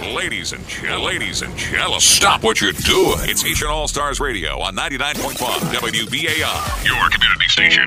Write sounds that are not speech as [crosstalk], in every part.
Ladies and gentlemen, ladies and gentlemen, stop what you're doing. It's Haitian All Stars Radio on 99.5 WBAI, your community station.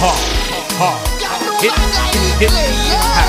ha, ha, ha. Hit, hit, hit, hit.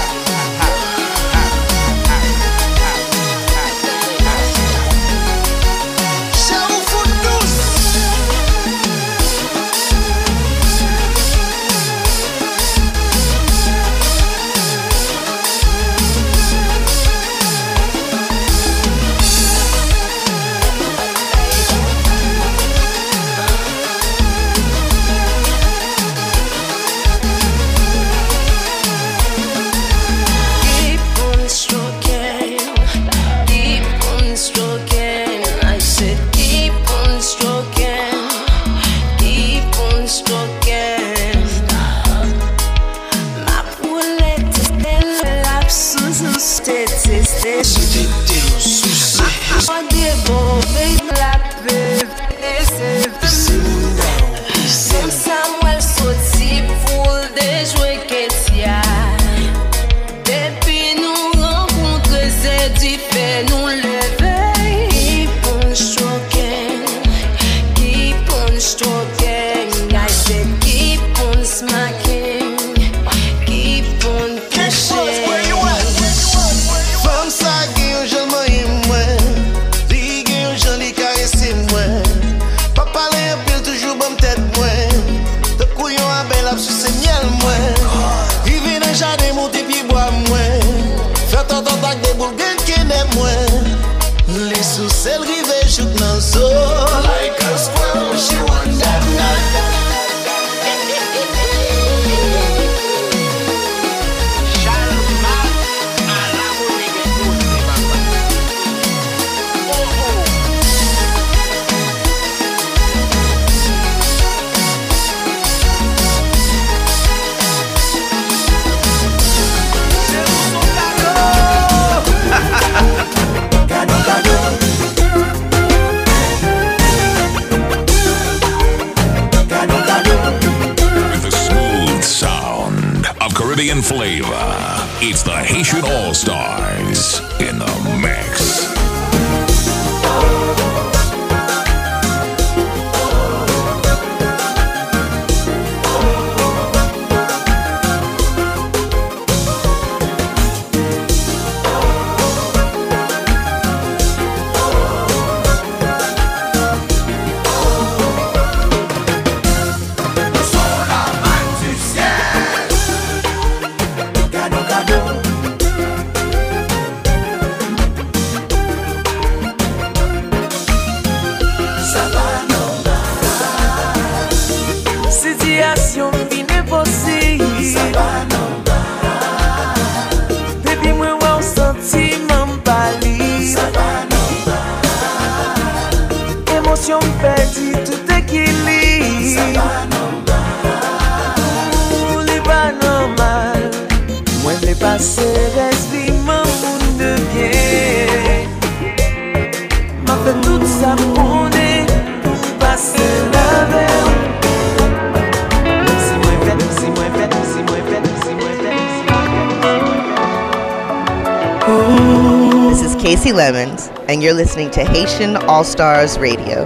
listening to Haitian All Stars Radio.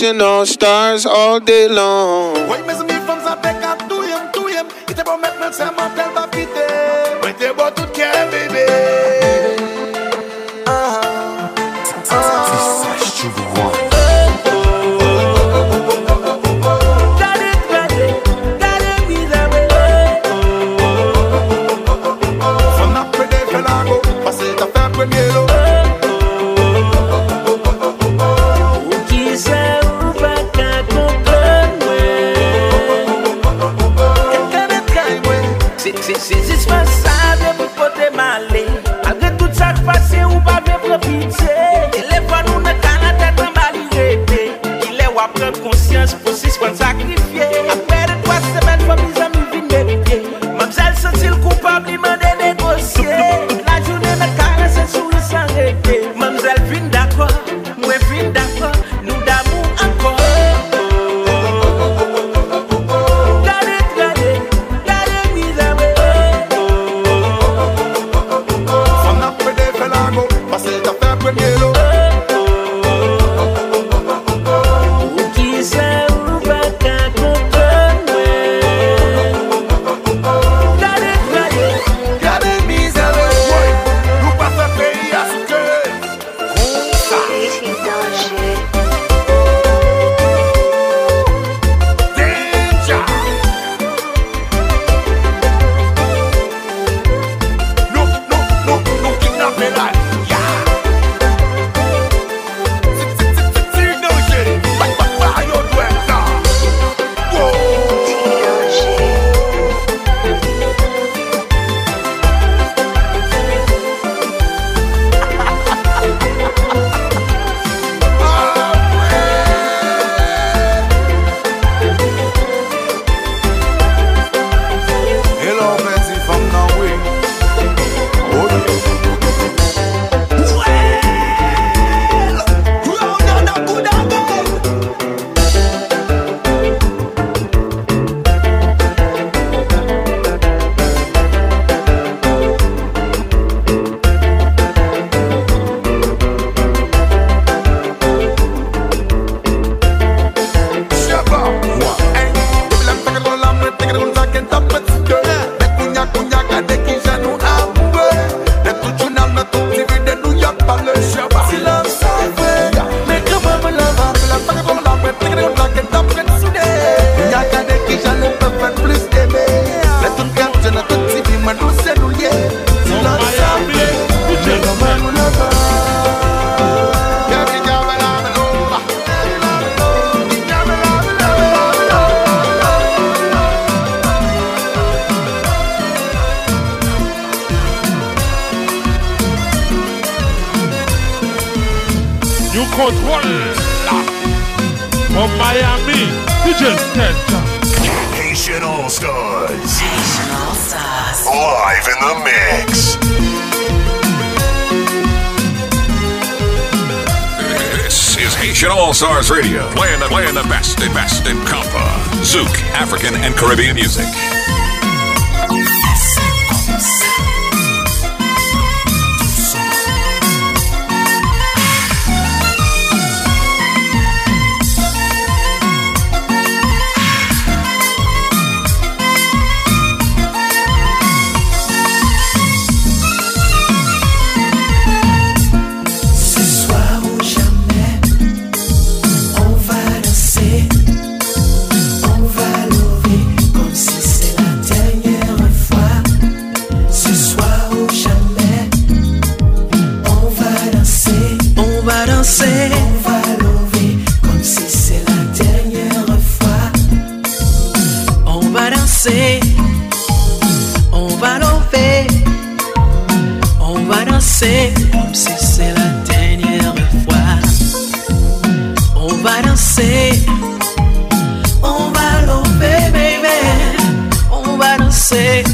Haitian All Stars all day long. wap prep konsyans pou si swan sakrifye.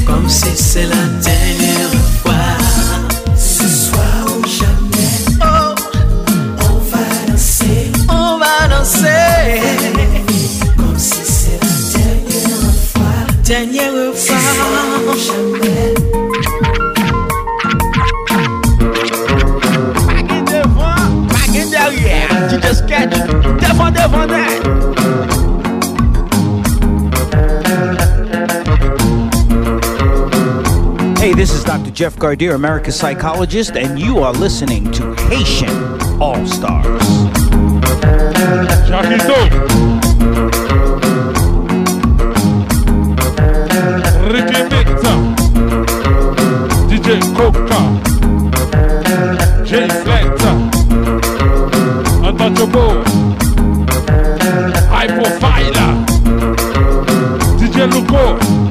comme si c'est la dernière fois. Ce soir ou jamais, oh. on va danser, on va danser comme si c'est la dernière fois. Dernière fois, Ce soir ou jamais. Devant, devant, devant. Jeff Gardere, America's psychologist, and you are listening to Haitian All Stars. DJ Coca, J Flex, Untouchable, Hyperfiler, DJ Luco.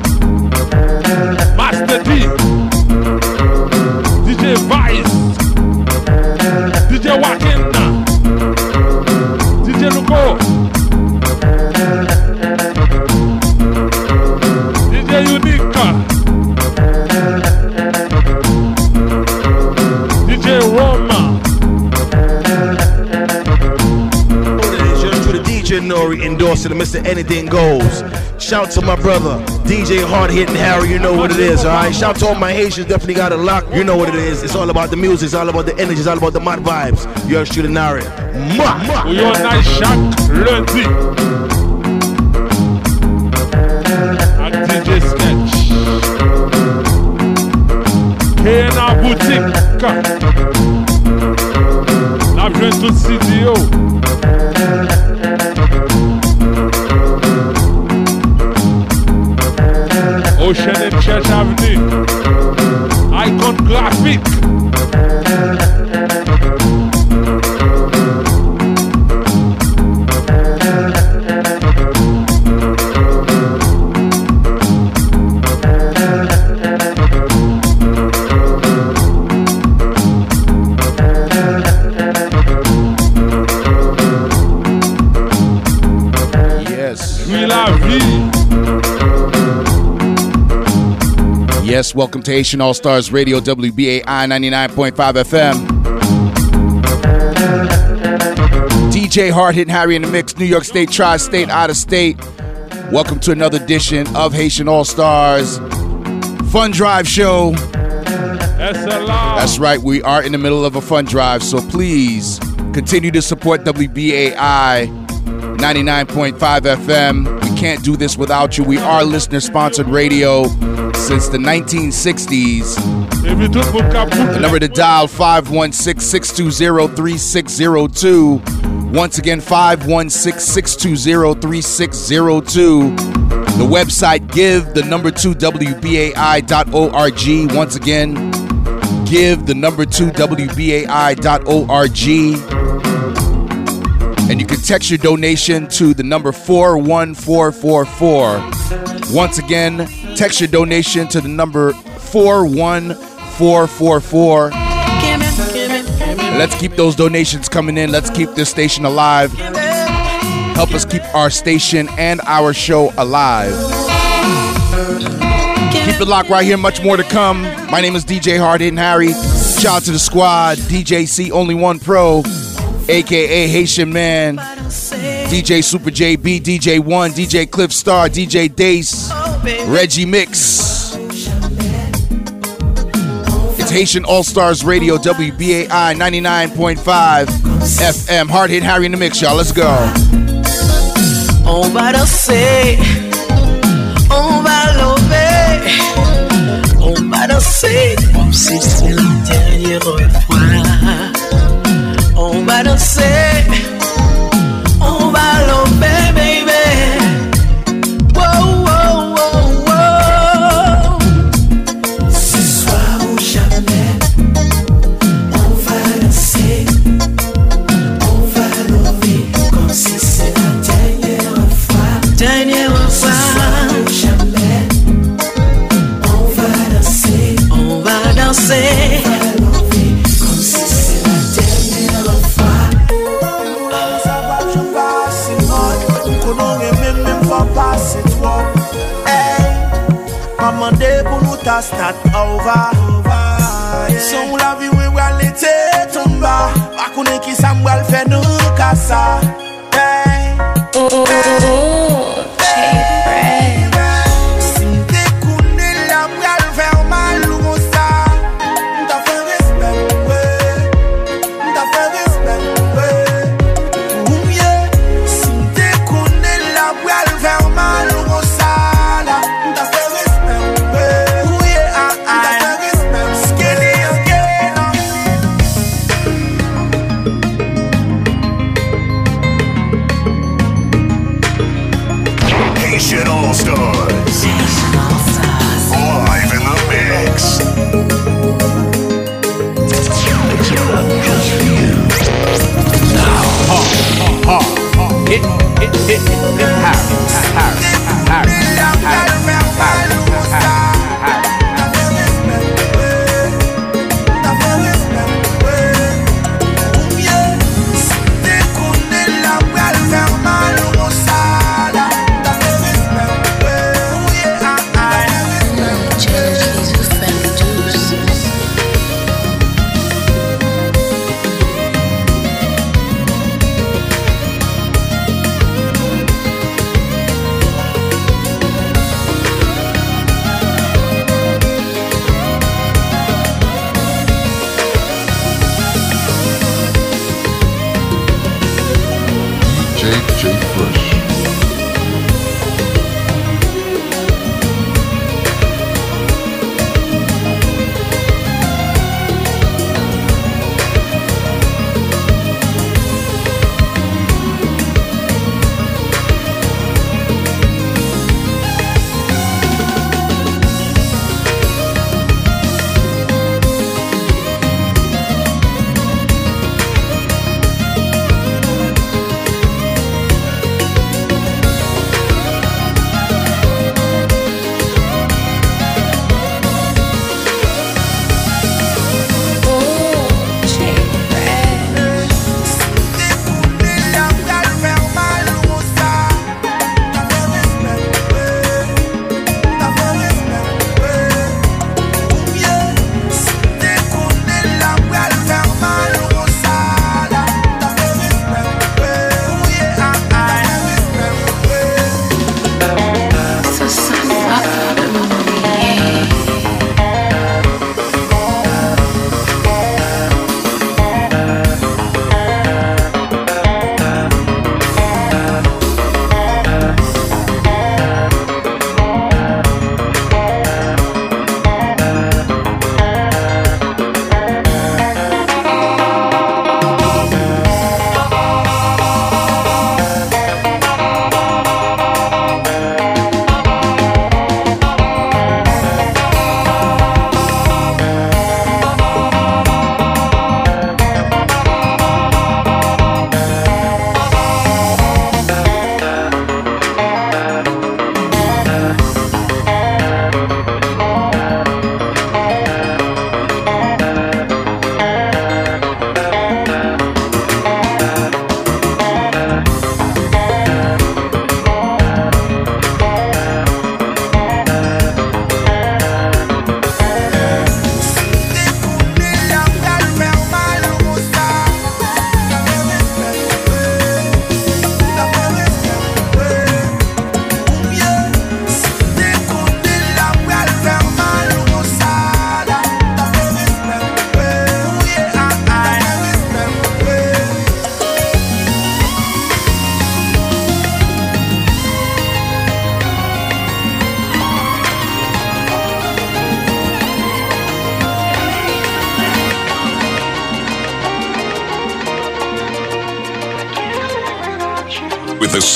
endorser to Mr. Anything Goes. Shout to my brother, DJ Hard Hitting Harry, you know what it is, alright? Shout to all my Asians, definitely got a lock. you know what it is. It's all about the music, it's all about the energy, it's all about the mod vibes. You're shooting Nari. Mwah! Mwah! Oui, on a chaque lundi. DJ Sketch. Here in our boutique. Now, I'm to Ocean and Church Avenue. Icon Graphic Welcome to Haitian All Stars Radio, WBAI 99.5 FM. DJ Hard Hitting Harry in the Mix, New York State, Tri State, out of state. Welcome to another edition of Haitian All Stars Fun Drive Show. That's right, we are in the middle of a fun drive, so please continue to support WBAI 99.5 FM. We can't do this without you. We are listener sponsored radio since the 1960s. Ebi tout moun ka The number to dial 516-620-3602. Once again, 516-620-3602. The website give the number two WBAI.org. Once again, give the number two WBAI.org. And you can text your donation to the number 41444. Once again, text your donation to the number 41444. Let's keep those donations coming in. Let's keep this station alive. Help us keep our station and our show alive. Keep it locked right here. Much more to come. My name is DJ Hard Hitting Harry. Shout out to the squad. DJ C Only One Pro, aka Haitian Man. DJ Super JB, DJ One, DJ Cliff Star, DJ Dace, Reggie Mix. It's Haitian All Stars Radio, WBAI 99.5 FM. Hard Hit Harry in the mix, y'all. Let's go. On va danser, on va lever, on va danser comme si c'était la dernière fois. On va danser, nou kasa Hey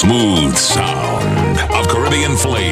smooth sound of Caribbean flavor,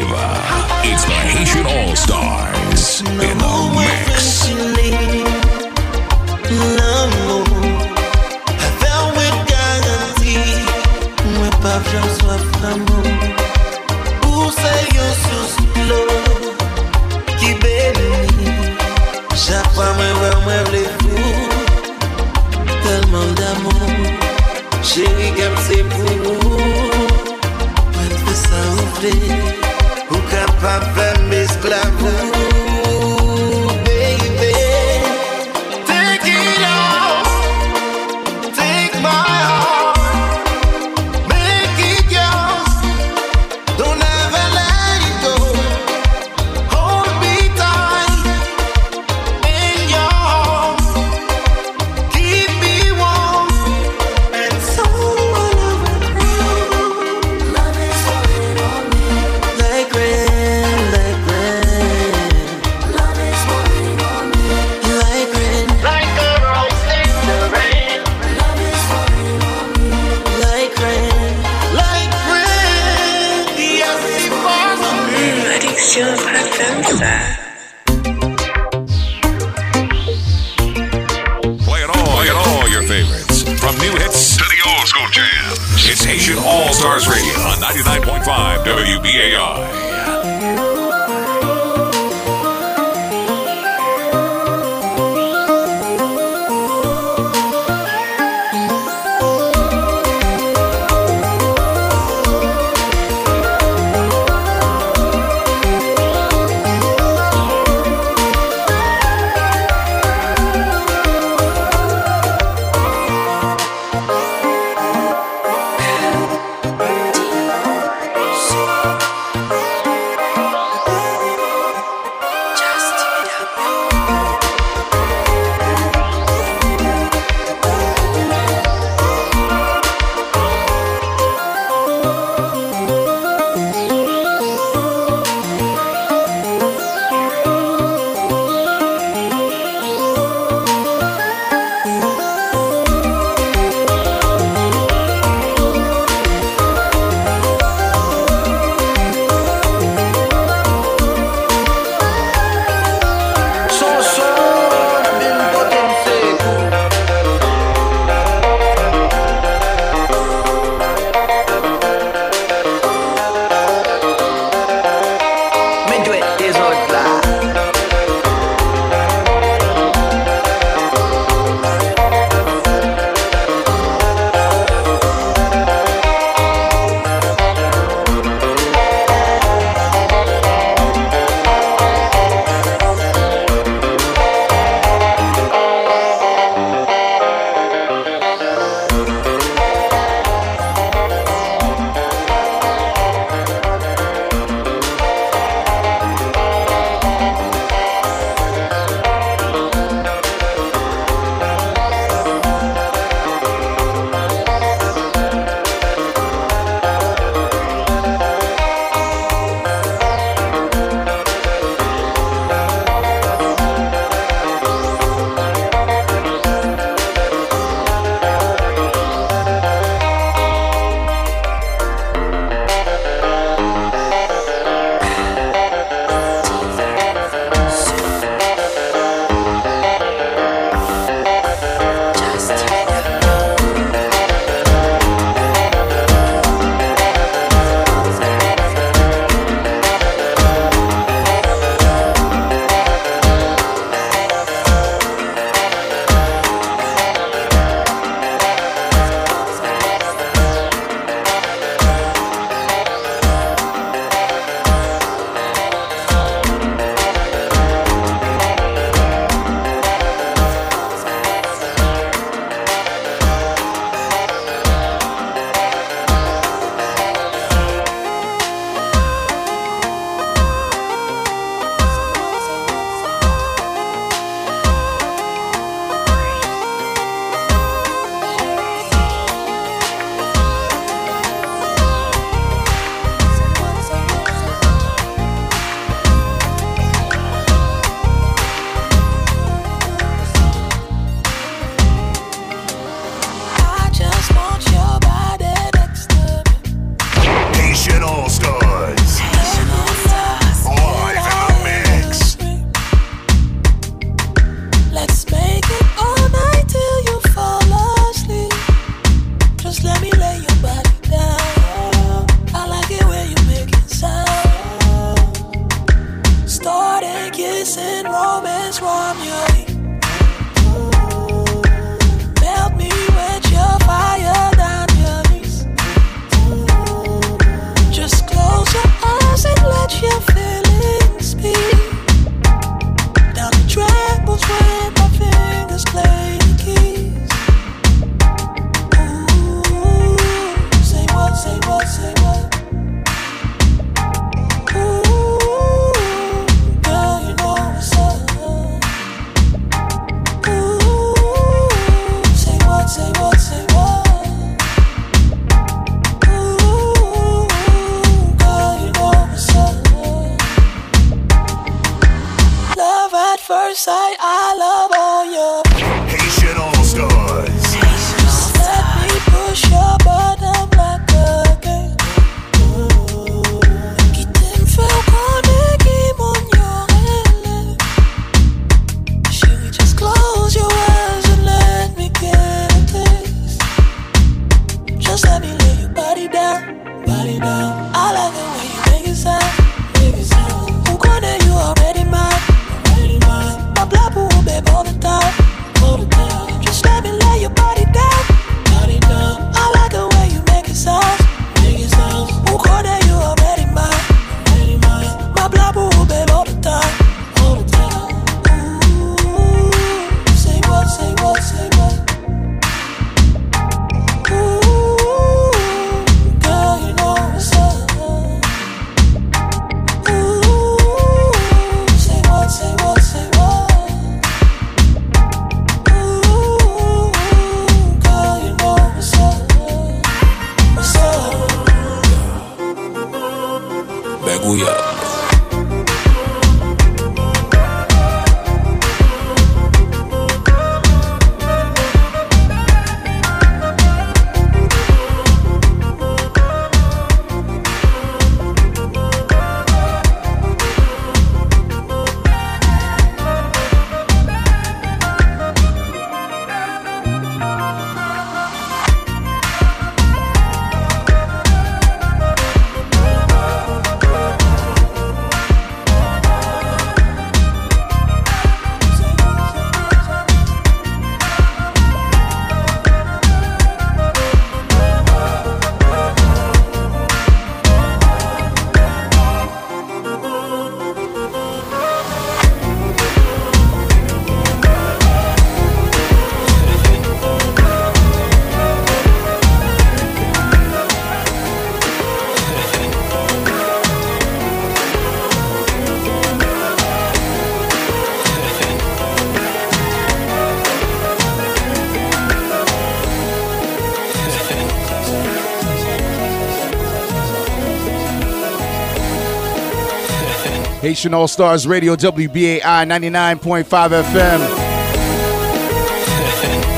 Haitian All Stars Radio, WBAI 99.5 FM.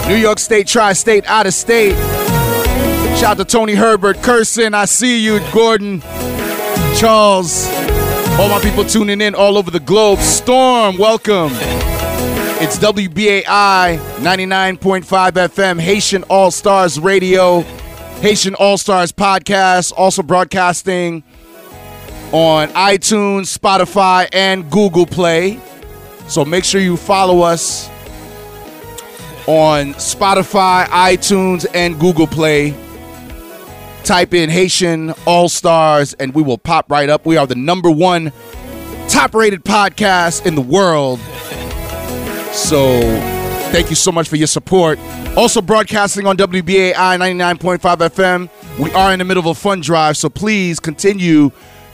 [laughs] New York State, Tri State, out of state. Shout out to Tony Herbert, Curson, I see you, Gordon, Charles, all my people tuning in all over the globe. Storm, welcome. It's WBAI 99.5 FM, Haitian All Stars Radio, Haitian All Stars Podcast, also broadcasting on iTunes, Spotify, and Google Play. So make sure you follow us on Spotify, iTunes, and Google Play. Type in Haitian All Stars and we will pop right up. We are the number one top rated podcast in the world. So thank you so much for your support. Also broadcasting on WBAI 99.5 FM. We are in the middle of a fund drive, so please continue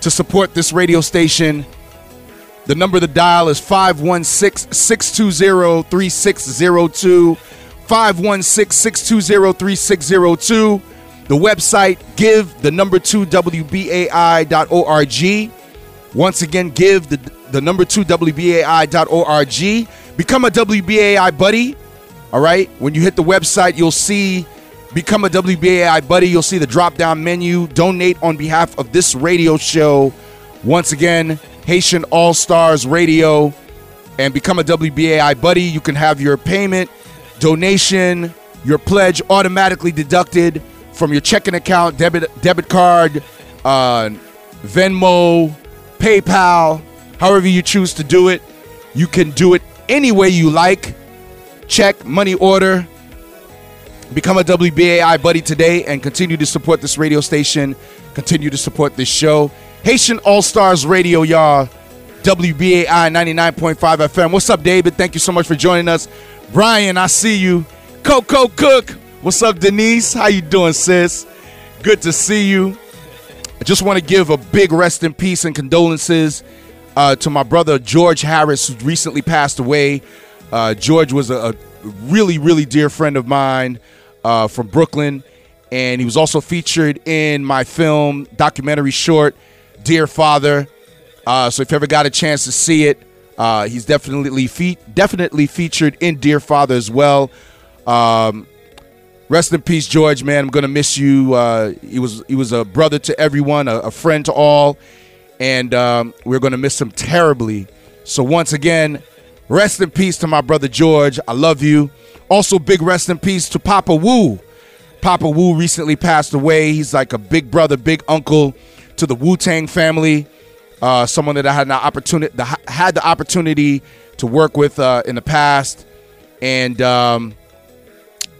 to support this radio station. The number to dial is 516 620 3602. 516 620 3602. The website, give the number two WBAI.org. Once again, give the, the number two WBAI.org. Become a WBAI buddy. All right. When you hit the website, you'll see become a WBAI buddy. You'll see the drop down menu. Donate on behalf of this radio show. Once again, Haitian All Stars Radio. And become a WBAI buddy. You can have your payment, donation, your pledge automatically deducted from your checking account, debit debit card, uh, Venmo, PayPal, however you choose to do it. You can do it any way you like. Check, money order. Become a WBAI buddy today and continue to support this radio station. Continue to support this show. Haitian All Stars Radio, y'all. WBAI 99.5 FM. What's up, David? Thank you so much for joining us. Brian, I see you. Coco Cook. What's up, Denise? How you doing, sis? Good to see you. I just want to give a big rest in peace and condolences uh, to my brother George Harris, who recently passed away. Uh, George was a, a really, really dear friend of mine uh, from Brooklyn, and he was also featured in my film documentary short, Dear Father. Uh, so if you ever got a chance to see it, uh, he's definitely fe- definitely featured in Dear Father as well. Um, rest in peace, George. Man, I'm gonna miss you. Uh, he was he was a brother to everyone, a, a friend to all, and um, we're gonna miss him terribly. So once again, rest in peace to my brother George. I love you. Also, big rest in peace to Papa Wu. Papa Wu recently passed away. He's like a big brother, big uncle to the Wu Tang family. Uh, someone that I had an opportunity had the opportunity to work with uh, in the past, and um,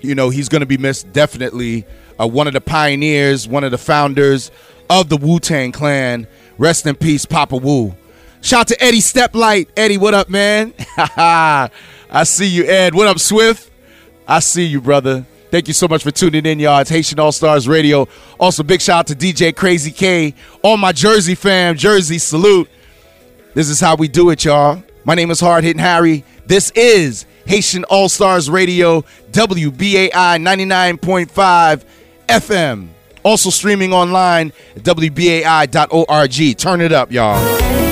you know he's going to be missed definitely. Uh, one of the pioneers, one of the founders of the Wu Tang Clan. Rest in peace, Papa Wu. Shout out to Eddie Steplight. Eddie, what up, man? [laughs] I see you, Ed. What up, Swift? I see you, brother. Thank you so much for tuning in, y'all. It's Haitian All Stars Radio. Also, big shout out to DJ Crazy K, all my Jersey fam. Jersey, salute. This is how we do it, y'all. My name is Hard Hitting Harry. This is Haitian All Stars Radio, WBAI 99.5 FM. Also streaming online at WBAI.org. Turn it up, y'all.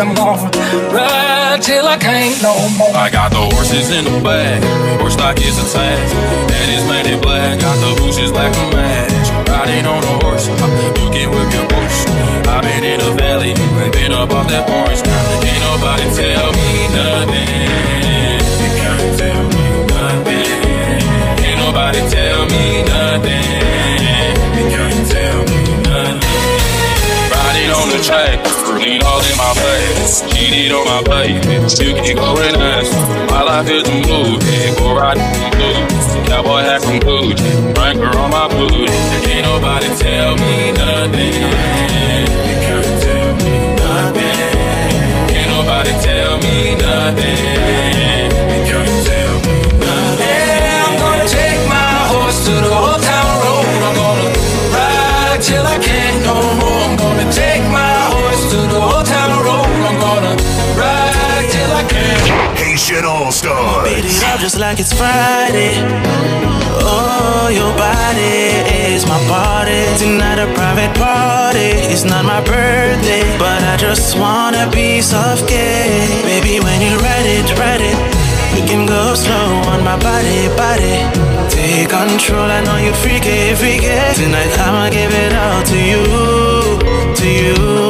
I'm gonna ride till I can't no more. I got the horses in the bag, horse stock is attached. That is painted black, got the bushes black to match. Riding on a horse, you can whip your horse. I've been in the valley, been up off that orange town. Ain't nobody tell me nothing. Can't tell me nothing. Ain't nobody tell me nothing. Cheated on my plate, you can go and ask. My life is a movie, go riding from boots. Cowboy hat from Gucci, Franker on my booty. Ain't nobody tell me nothing. Can't tell me nothing. Ain't nobody tell me nothing. Beat it up just like it's Friday. Oh, your body is my party. Tonight a private party. It's not my birthday, but I just want a piece of cake. Baby, when you ready, ready, you can go slow on my body, body. Take control, I know you freaky, freaky. Tonight I'ma give it all to you, to you.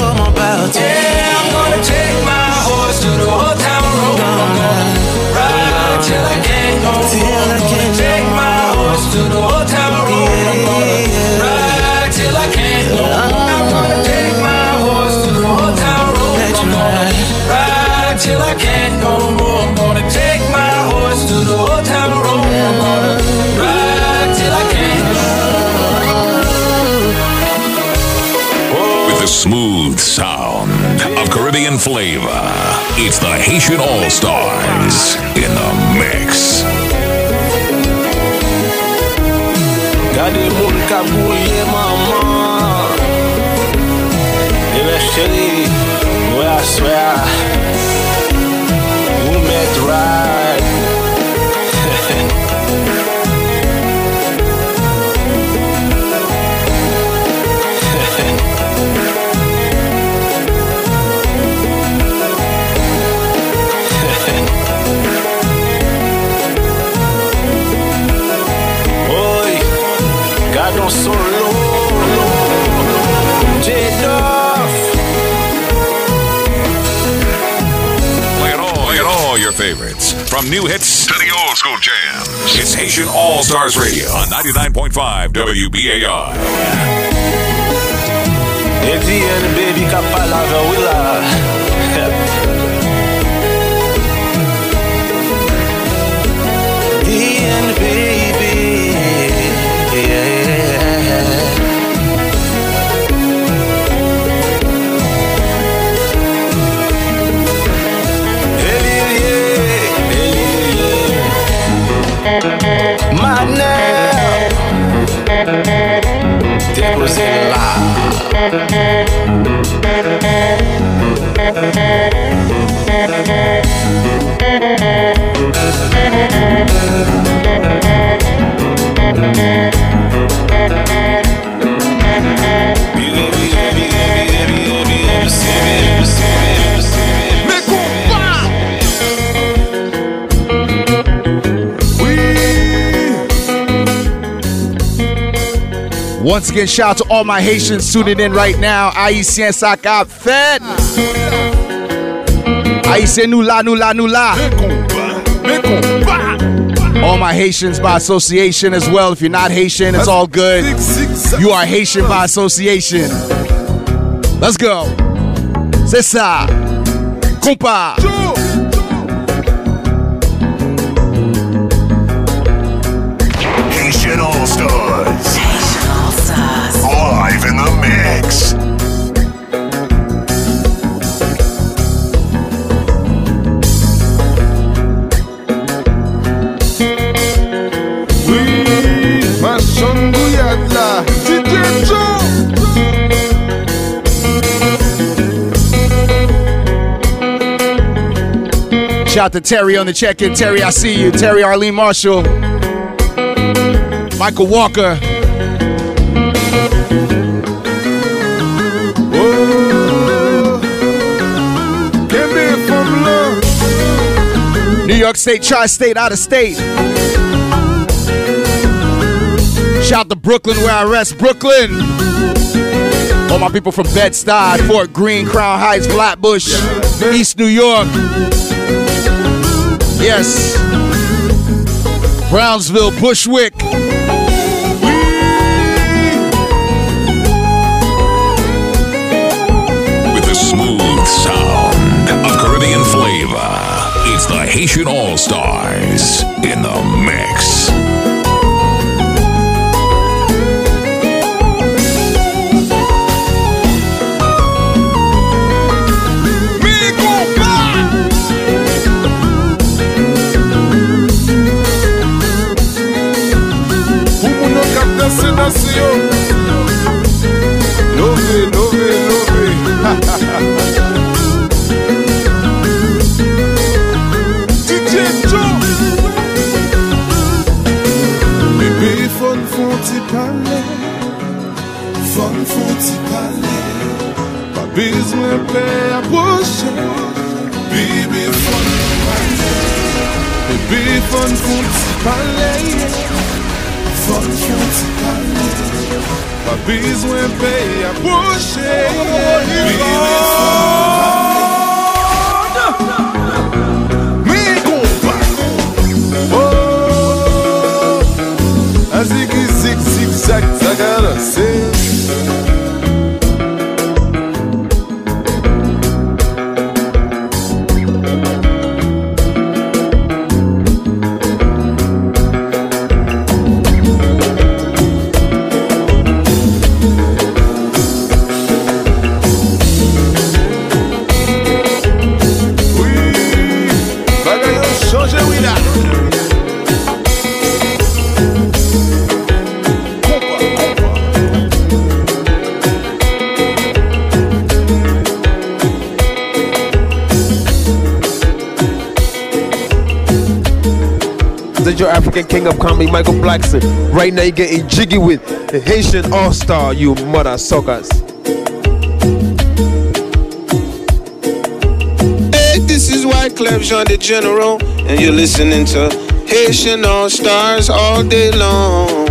till I can't no more. I'm gonna take my horse to the old town road. I'm gonna ride till I can't no With the smooth sound of Caribbean flavor, it's the Haitian All Stars in the mix. Gade moun ka bouye maman E mè chéri, wè a ride [laughs] Oi, gade un solo From new hits to the old school jams. It's Haitian All Stars Radio on 99.5 WBAI. Eddie and the baby ka palave wila He [laughs] the baby Manel là Once again, shout out to all my Haitians tuning in right now. Haïtien Saka Fed. Haïtien nous là, nous là, nous là. All my Haitians by association as well. If you're not Haitian, it's all good. You are Haitian by association. Let's go. C'est ça. Compa. Haitian All Stars. In mix. Oui, ma chambouillade là, DJ Joe. Shout out to Terry on the check-in. Terry, I see you. Terry Arlene Marshall. Michael Walker. New York State, Tri-State, out of state. Shout to Brooklyn where I rest. Brooklyn. All my people from Bed-Stuy, Fort Greene, Crown Heights, Flatbush, East New York. Yes. Brownsville, Bushwick. Haitian All Stars in the mix. plaît approcher Baby fun Baby fun kon ti pale Fun kon ti pale Pa bezwen pe approche Baby fun Me kompa Oh Aziki zik zik zak zagara se King of comedy, Michael Blackson. Right now, you're getting jiggy with the Haitian all star, you mother suckers. Hey, this is White Clef Jean the General, and you're listening to Haitian All Stars all day long.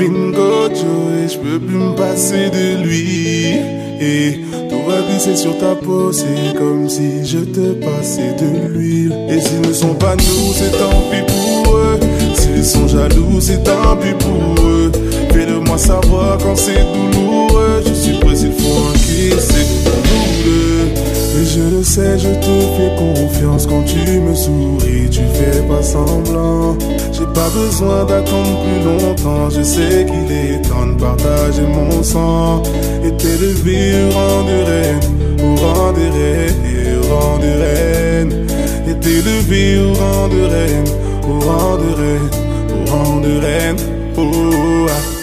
Pingocho et je peux plus me passer de lui. Et tout va glisser sur ta peau, c'est comme si je te passais de l'huile. Et s'ils ne sont pas nous, c'est tant pis pour eux. S'ils sont jaloux, c'est tant pis pour eux. Fais-le-moi savoir quand c'est douloureux. Je le sais, je te fais confiance quand tu me souris, tu fais pas semblant. J'ai pas besoin d'attendre plus longtemps, je sais qu'il est temps de partager mon sang. Et t'élever au rang de reine, au rang de reine, au rang de reine. Et t'élever au rang de reine, au rang de reine, au rang de reine. Oh, ah.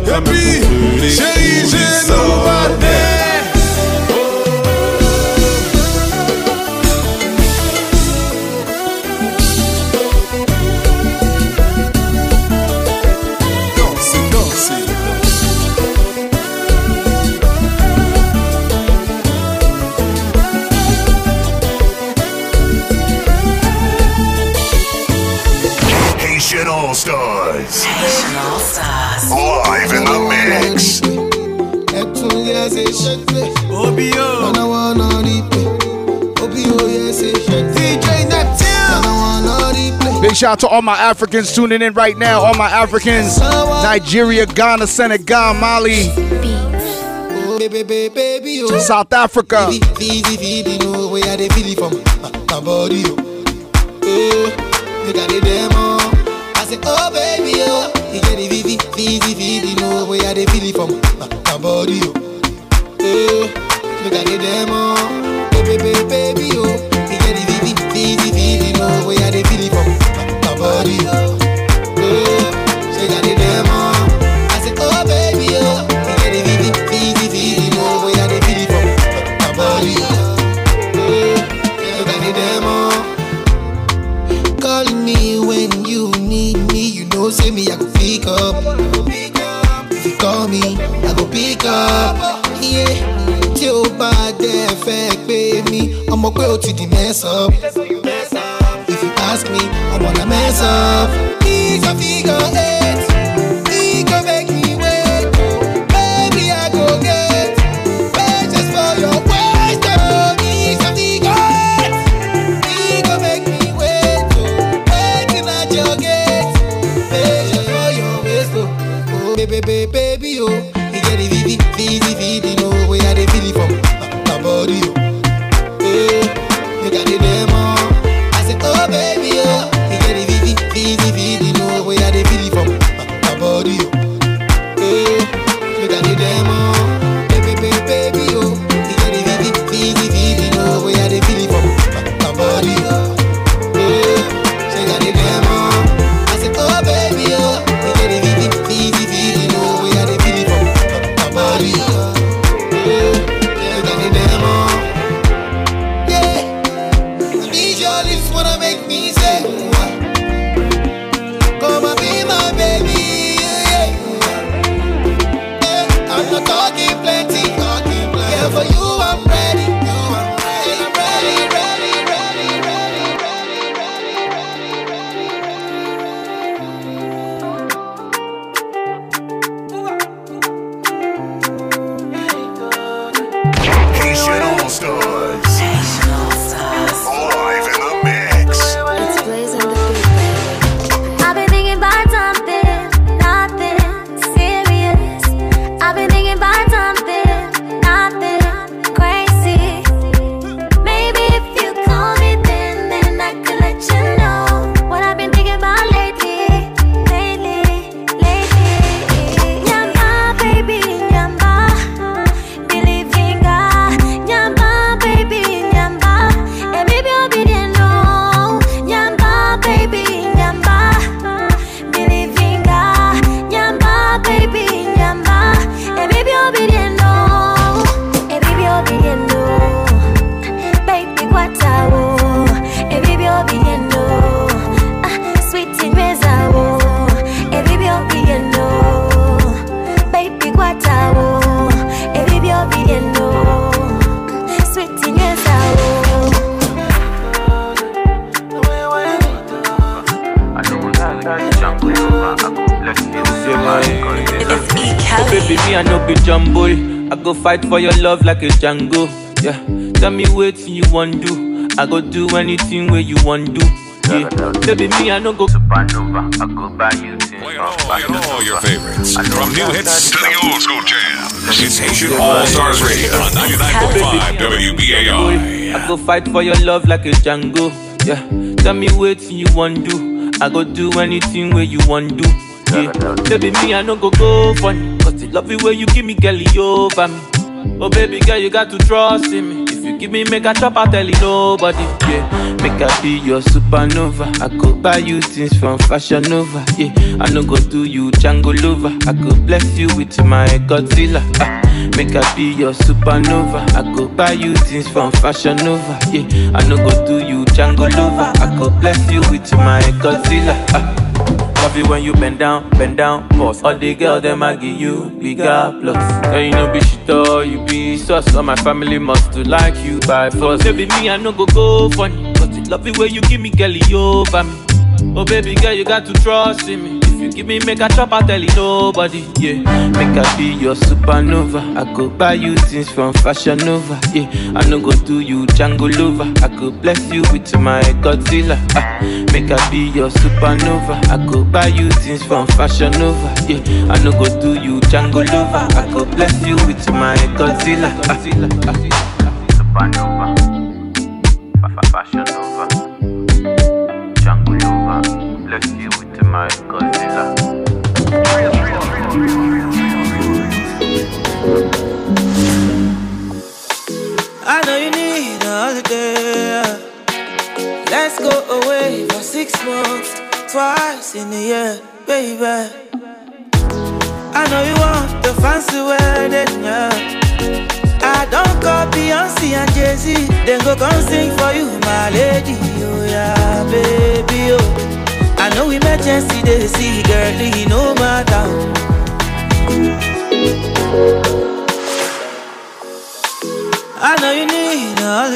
Battra même chérie, coups du Big shout out to all my Africans tuning in right now. All my Africans, Nigeria, Ghana, Senegal, Mali, South Africa. Oh. Oh. I oh baby, oh. You get it, easy, easy, easy, know where they feel it from. My, body, oh. Oh, you got it demo. Ọmọ pé o ti di mess up. If you ask me, I'm gonna mess up. A figure eight. Fight for your love like a Django. Yeah, tell me what you want to do. I go do anything where you want do. Yeah, baby, me I no go supernova. I go buy you things. Playing all your favorites. From new hits to the old school jams. It's Haitian All Stars Radio on 99.5 WBAI. I go fight for your love like a Django. Yeah, tell me what you want do. I go do anything where you want do. Yeah, baby, me I no go go funny. Cause the love it where you give me girl over me. Oh baby girl, you got to trust in me. If you give me make a chop, I tell you nobody. Yeah, make I be your supernova. I could buy you things from Fashion Nova. Yeah, I no go do you Django lover. I could bless you with my Godzilla. Ah, make I be your supernova. I could buy you things from Fashion Nova. Yeah, I no go do you Django lover. I could bless you with my Godzilla. Ah. Love it when you bend down, bend down, boss. All the girls them I give you bigger plus. And you know be shit all you be sus. All my family must to like you by force. Baby me I no go go funny, the love it when you give me girlie over me. Oh baby girl you got to trust in me. You give me make a chop I tell you nobody. Yeah, make I be your supernova. I could buy you things from Fashion Nova. Yeah, I no go do you Django lover. I could bless you with my Godzilla. Ah, make I be your supernova. I could buy you things from Fashion Nova. Yeah, I no go do you Django lover. I could bless you with my Godzilla. Ah, supernova, Fashion Nova, Django lover. Bless you with my Let's go away for six months, twice in a year, baby. I know you want the fancy wedding, yeah. I don't call Beyonce and Jay Z, then go come sing for you, my lady, oh yeah, baby, oh. I know emergency they see, girl, no matter.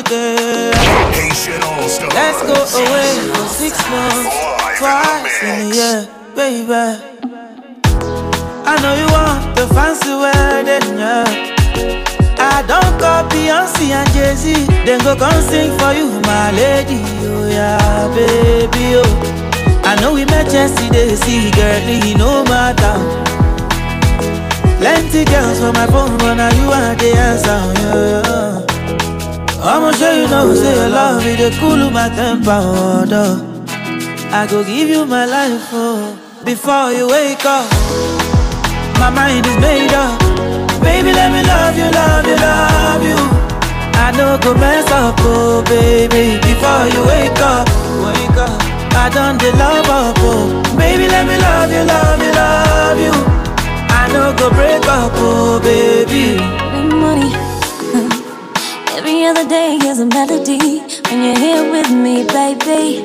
Girl. Haitian All Stars. Let's go away for six months, twice in a year, baby. I know you want the fancy wedding, yeah. I don't call Beyonce and Jay Z, then go come sing for you, my lady, oh yeah, baby, oh. I know we met yesterday, see, girlie, no matter. Plenty girls for my phone, but now you are the answer, yeah. I'ma show you know, say your love it, dey cool of my temper, oh. I go give you my life, oh, before you wake up. My mind is made up. Baby, let me love you, love you, love you. I know go mess up, oh baby, before you wake up, wake up. I done the love up, oh baby, let me love you, love you, love you. Know go break up, oh baby. Money. [laughs] Every other day is a melody when you're here with me, baby.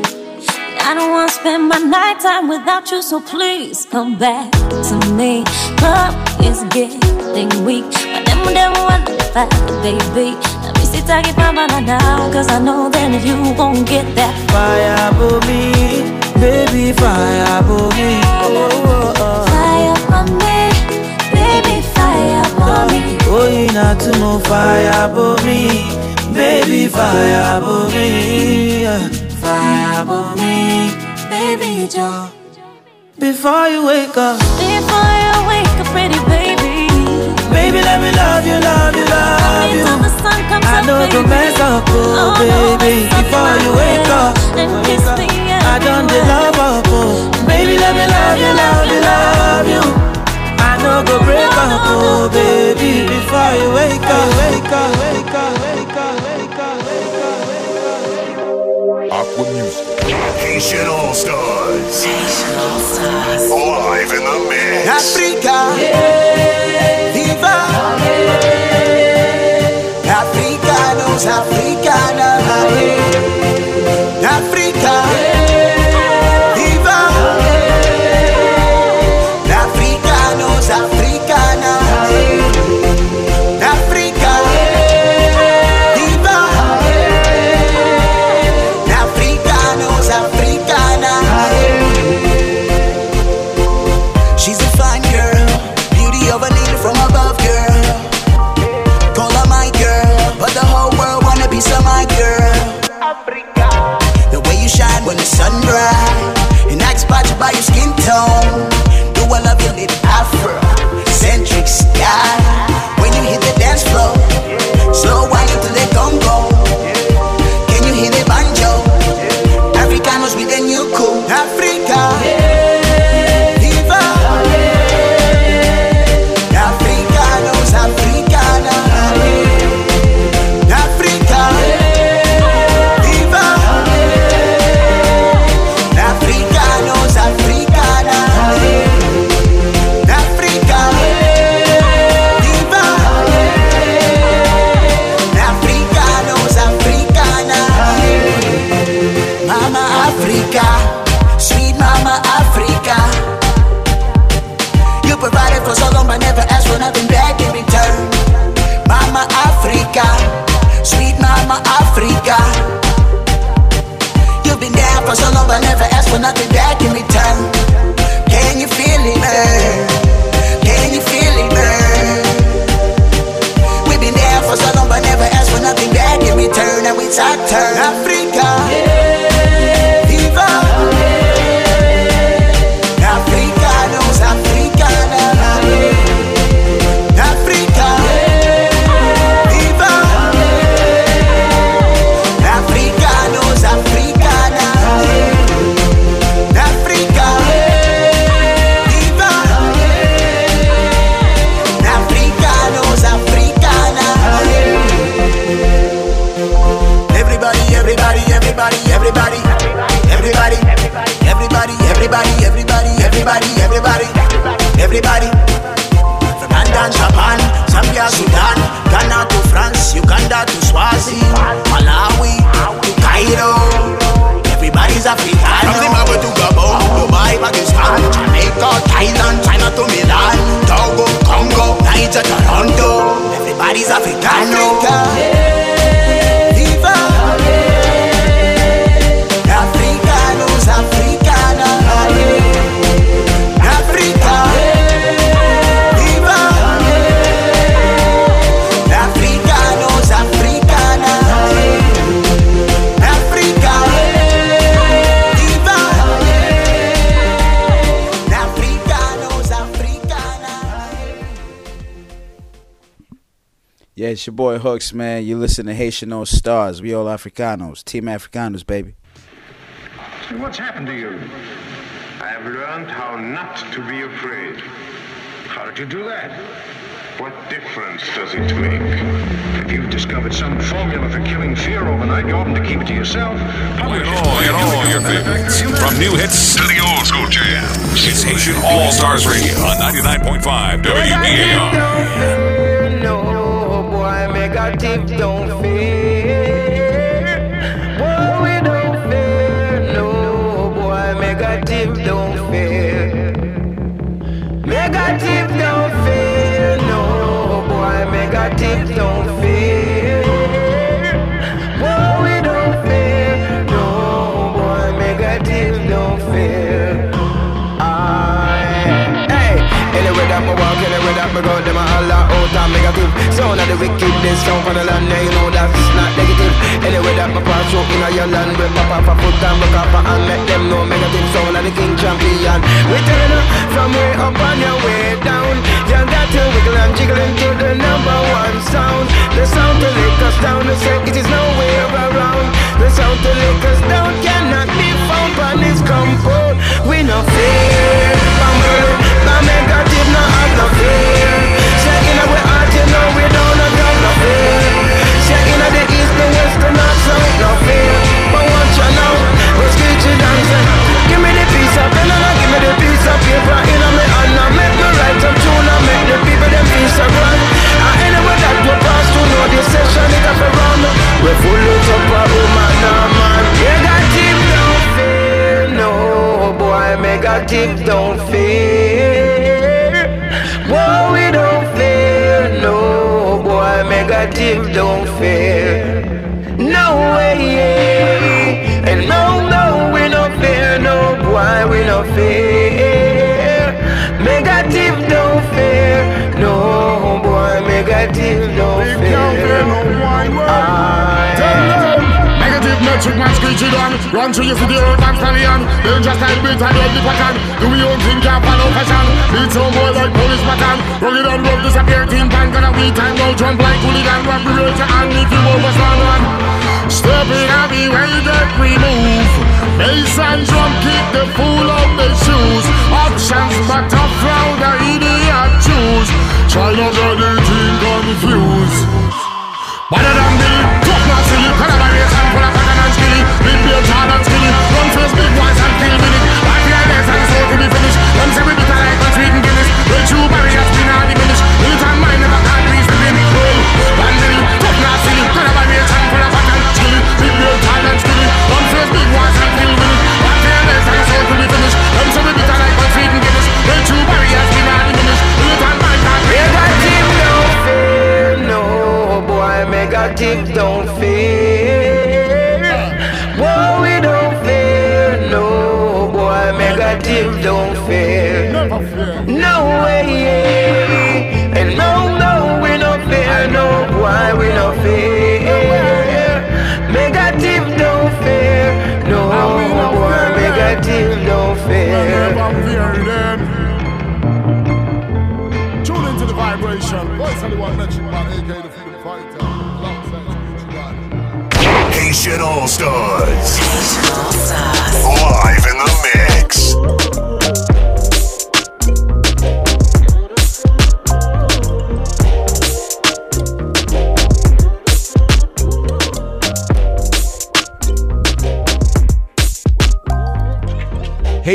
I don't wanna spend my nighttime without you, so please come back to me. Love is getting weak, but then we never want to fight, baby. Let me see, take it now, cause I know that if you won't get that Fire for me, baby, fire for me. Oh, oh, oh. fire for me, Oh, you not to know fire for me, baby, fire for me. Fire for me, baby, Joe. Before you wake up, Before you wake up, pretty baby. baby, let me love you, love you, love you. Until the sun comes I know to baby. mess up, oh, baby. Before you wake up, and kiss up. me I done the love up, oh. Baby, let me love you, love you, love you. I know go break up, oh, baby. Before you wake up, wake up, wake up, wake up, wake up, wake up, wake up. Aqua Music. Haitian All Stars. Live in the mix. Africa, viva. I turn. Everybody. It's your boy Hooks, man. You listen to Haitian All Stars. We all Africanos. Team Africanos, baby. So what's happened to you? I have learned how not to be afraid. How did you do that? What difference does it make? If you've discovered some formula for killing fear overnight, you oughtn't to keep it to yourself. Publish it. Play it all your favorites. From new hits to the old school jams. It's Haitian All Stars Radio on 99.5 WBAI. Negative don't fear. Negative. Sound of the wickedness, sound from the land, yeah, you know that's not negative. Anyway that me pass through in your land, we pop off a foot and broke off a hand, make them know negative. Sound of the king champion. We telling you from way up on your way down, you got to wiggle and jiggle into the number one sound. The sound to lick us down, the say it is nowhere around. The sound to lick us down cannot be found on this compound. We no fear, but negative no no fear. Know we don't have no fear. The east, the west, the north, south, no fear. But say, give me the of and give me the of. Now make me some tune and make the people them feel. And that we pass know. We full man. Negative don't fear, no boy. Negative don't fear. Negative don't fear. No way, and no, no, we no fear, no boy, we no fear. Negative don't fear, no boy, negative don't fear. Negative metric man screech it on Run through you see the earth and stallion Danger style beat and deadly pattern. Do we own thing can't follow fashion. Beat some boy like police pattern. Rugged and rough disappear team band Gonna we time. Go jump like hooligan Rap the your hand. If you overstand one Step it up where you get remove Bass and drum kick the fool out the shoes. Options but tough round the idiot choose. Try not to get the confused. Better than me, tough not Collaboration full of pattern Big beer, and skinny Run big voice and and to be finished. Say we like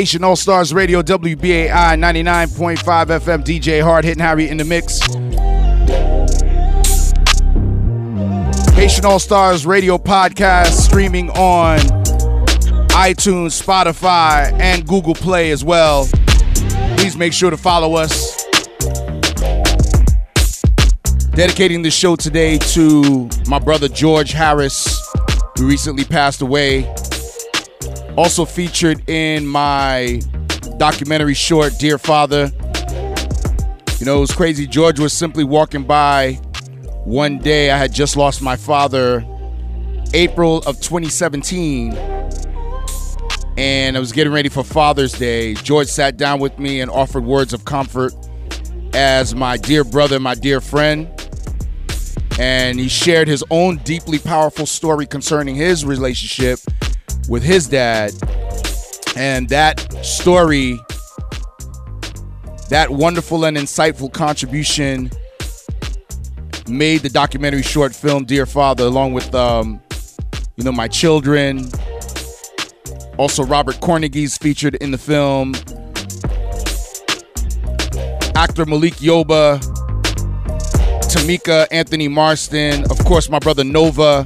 Haitian All Stars Radio, WBAI 99.5 FM, DJ Hard Hitting Harry in the mix. Haitian All Stars Radio podcast streaming on iTunes, Spotify, and Google Play as well. Please make sure to follow us. Dedicating the show today to my brother George Harris, who recently passed away. Also featured in my documentary short, Dear Father. You know, it was crazy. George was simply walking by one day. I had just lost my father April of 2017. And I was getting ready for Father's Day. George sat down with me and offered words of comfort as my dear brother, my dear friend. and he shared his own deeply powerful story concerning his relationship with his dad. And that story, that wonderful and insightful contribution made the documentary short film Dear Father, along with um, you know, my children. Also, Robert Cornegy's featured in the film. Actor Malik Yoba, Tamika Anthony Marston, of course, my brother Nova.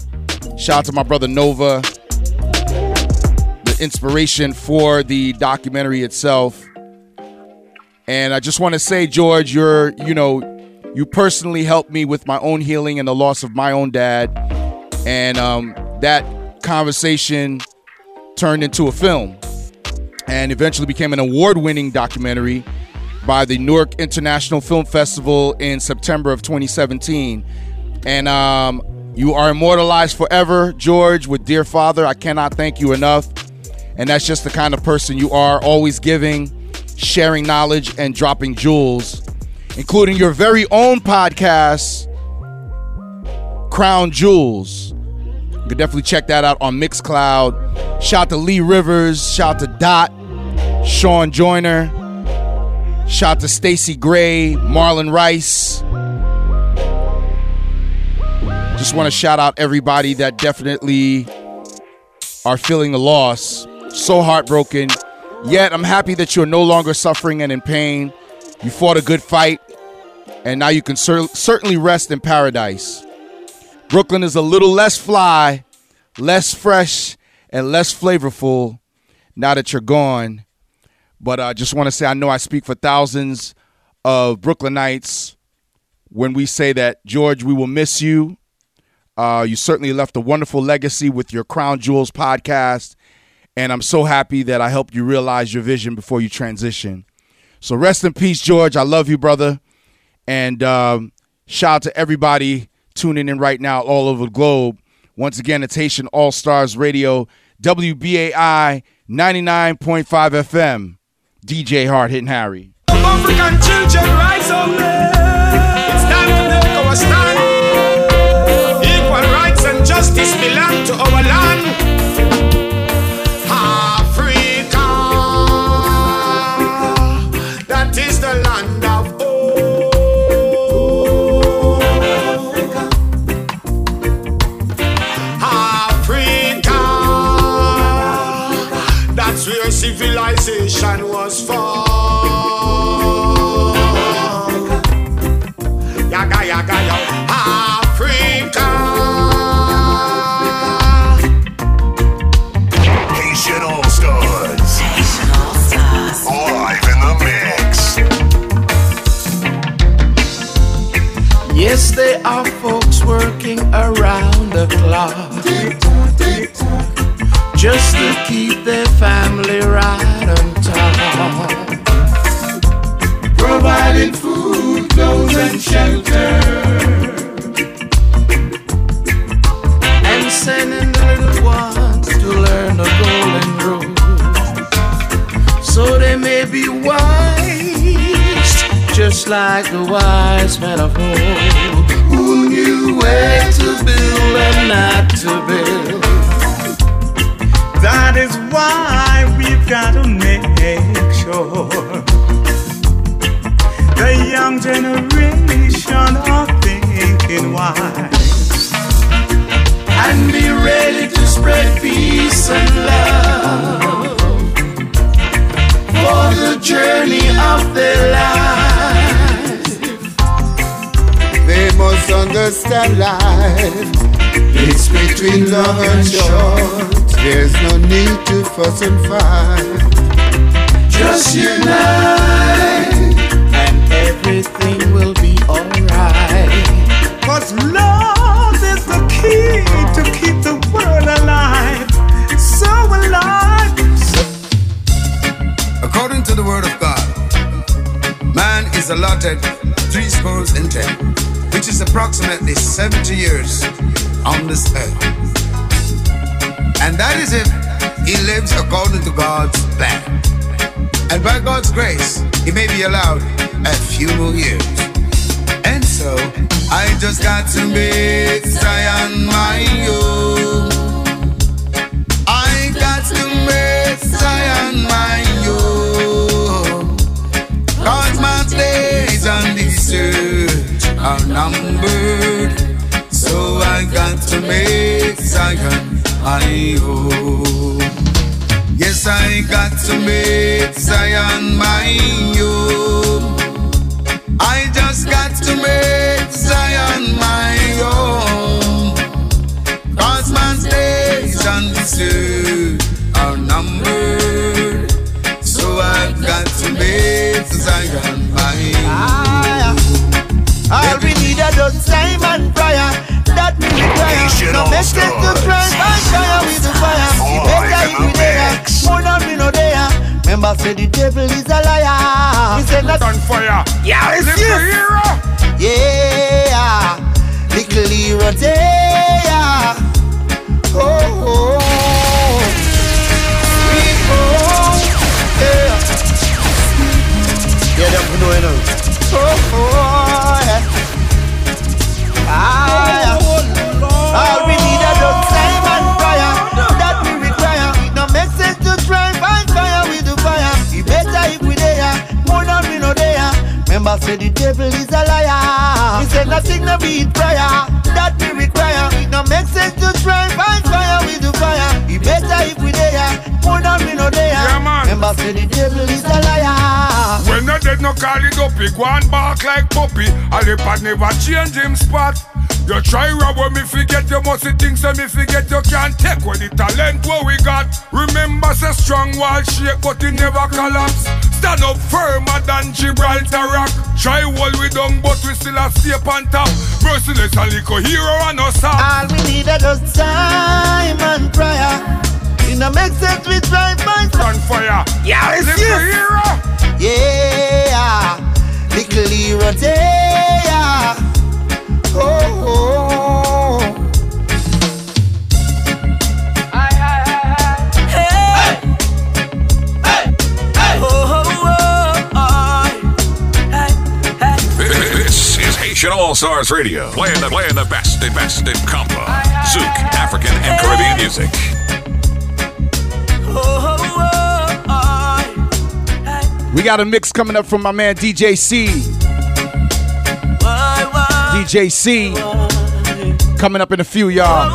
Shout out to my brother Nova. Inspiration for the documentary itself. And I just want to say, George, you're, you know, you personally helped me with my own healing and the loss of my own dad. And um, that conversation turned into a film and eventually became an award winning documentary by the Newark International Film Festival in September of 2017. And um, you are immortalized forever, George, with Dear Father. I cannot thank you enough. And that's just the kind of person you are, always giving, sharing knowledge, and dropping jewels, including your very own podcast, Crown Jewels. You can definitely check that out on Mixcloud. Shout out to Lee Rivers, shout out to Dot, Sean Joyner, shout out to Stacy Gray, Marlon Rice. Just want to shout out everybody that definitely are feeling the loss. So heartbroken. Yet I'm happy that you're no longer suffering and in pain. You fought a good fight, and now you can cer- certainly rest in paradise. Brooklyn is a little less fly, less fresh, and less flavorful now that you're gone. But I just want to say I know I speak for thousands of Brooklynites when we say that, George, we will miss you. Uh, you certainly left a wonderful legacy with your Crown Jewels podcast. And I'm so happy that I helped you realize your vision before you transition. So rest in peace, George. I love you, brother. And um, shout out to everybody tuning in right now all over the globe. Once again, it's Haitian All Stars Radio, WBAI 99.5 FM. DJ Hard Hitting Harry. African children rise up. It's time to make our stand. Equal rights and justice belong to our land. There are folks working around the clock just to keep their family right on top. Providing food, clothes, and shelter. and sending the little ones to learn the golden rule. So they may be wise, just like the wise men of old, where to build and not to build. That is why we've got to make sure the young generation are thinking wise and be ready to spread peace and love for the journey of their life. Must understand life. It's between long and short. There's no need to fuss and fight. Just unite, and everything will be alright. Cause love is the key to keep the world alive. So alive. According to the word of God, man is allotted three scores and ten, which is approximately 70 years on this earth. And that is if he lives according to God's plan. And by God's grace, he may be allowed a few more years. And so, I just got to make Zion my. I got to make Zion my. Cause my days on this earth are numbered. So I got to make Zion my own. Yes, I got to make Zion my own. I just got to make Zion my own. Cause my days on this earth are numbered. Just time and prayer. That me require. No make sense to try and fire with the fire. It better if we there. More than we no there. Remember, say the devil is a liar. We say not on fire. Yeah, it's Little yes. hero. Yeah, little hero say the devil is a liar. We say nothing no beat prayer. That we require. It no make sense to try find fire with the fire. It better if we there, more than we no there. Remember, say the devil is a liar. When no dead, no call it up. He go and bark like puppy. And the pad never change him spot. You try rob when me forget you must things so me forget you can't take what the talent what we got. Remember say strong wall shake but it never collapse. Stand up firmer than Gibraltar rock. Try wall we down but we still a stay on top. Merciless and little hero and us All we need are just time and prayer. It no make sense we try find on fire. Yeah, it's Little yes. hero. Yeah, little hero there. All Stars Radio, playing the playing the best in best in compa, Zouk, African and Caribbean music. We got a mix coming up from my man DJ C. DJ C. Coming up in a few, y'all.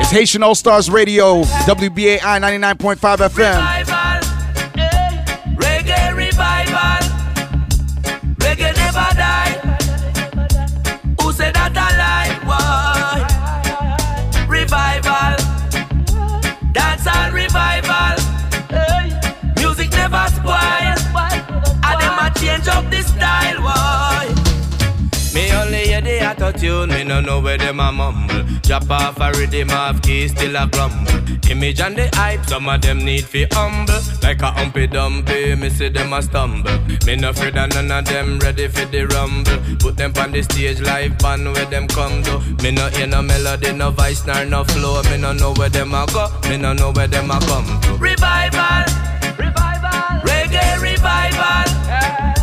It's Haitian All Stars Radio, WBAI 99.5 FM. Tune, me no know where them a mumble. Drop off a rhythm of keys, still a grumble. Image and the hype, some of them need fi humble. Like a humpy dumpy, me see them a stumble. Me no afraid of none of them ready for the rumble. Put them on the stage live band where them come to. Me no hear no melody, no voice, nor no flow. Me no know where them a go, me no know where them a come to. Revival, revival, reggae revival. Reggae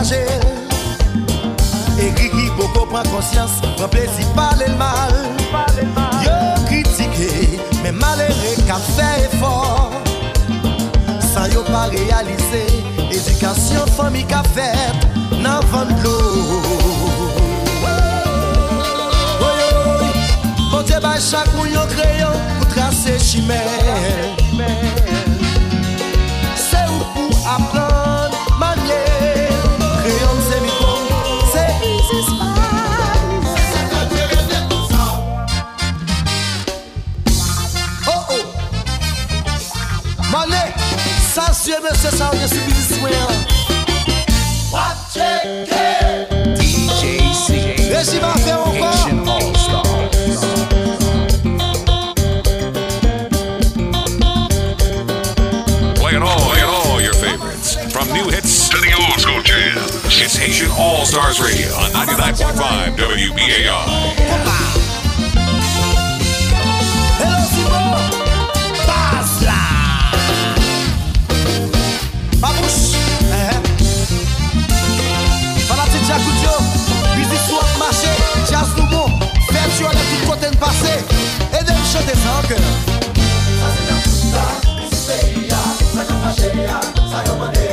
voyaje E gri ki poko pran konsyans Pran plezi pale l mal. Yo kritike Men malere ka fe efor San yo pa realize Edukasyon fomi ka fet Nan van oh, oh, oh, bon glou Ponte bay chak moun yo kreyon Pou trase chimè Se ou pou apren all Play it all, play it all, your favorites. From new hits to the old school jams. It's Haitian All Stars Radio on 99.5 WBAI. danser et de chanter sans cœur. Ça c'est la puta, c'est ya, ça comme ça comme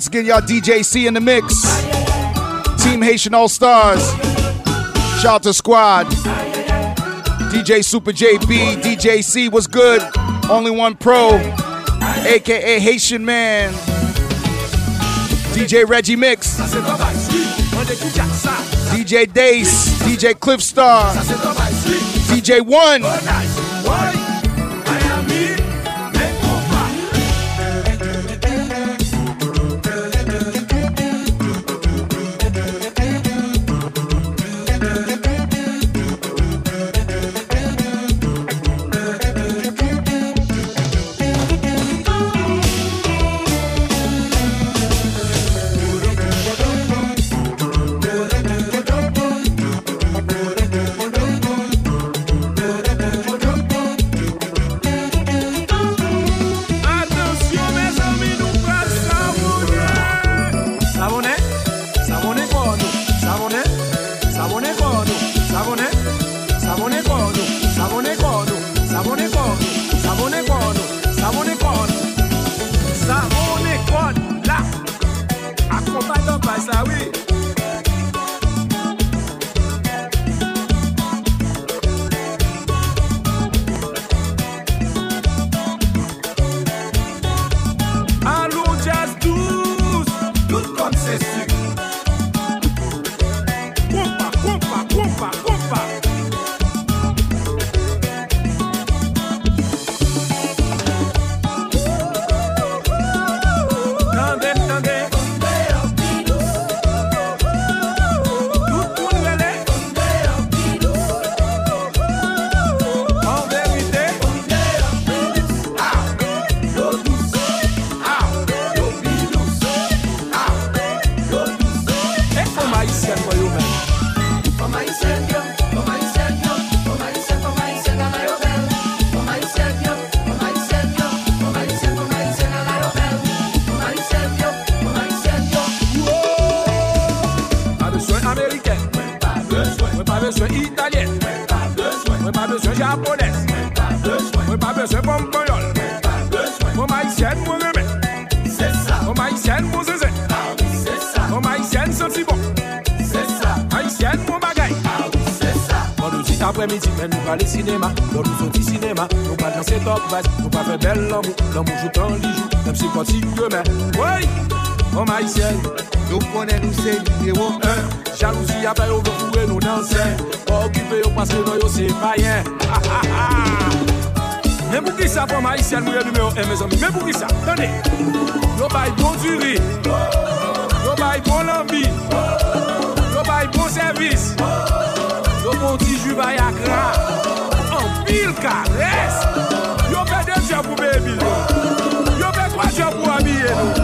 Once again, y'all DJ C in the mix. Team Haitian All Stars. Shout out to Squad. DJ Super JB, DJ C, was good? Only One Pro, aka Haitian Man. DJ Reggie Mix. DJ Dace, DJ Cliffstar, DJ One. advice Nou pa fe bel l'amou, l'amou joutan li jou même si konti kemè, woy O maïsien, nou konen nou se numéro 1 Jalousi apè yo vè fure nou dansè Po okipe yo paske nou yo se payen Ha ha ha Mèm pou ki sa pou maïsien numéro 1 Mèm pou ki sa, tande Yo bay bon Yo bon lambi Yo bon servis Yo bon ti juba yakra An pil kares kwa chè pou bebi nou. Yo pe kwa chè pou abye nou.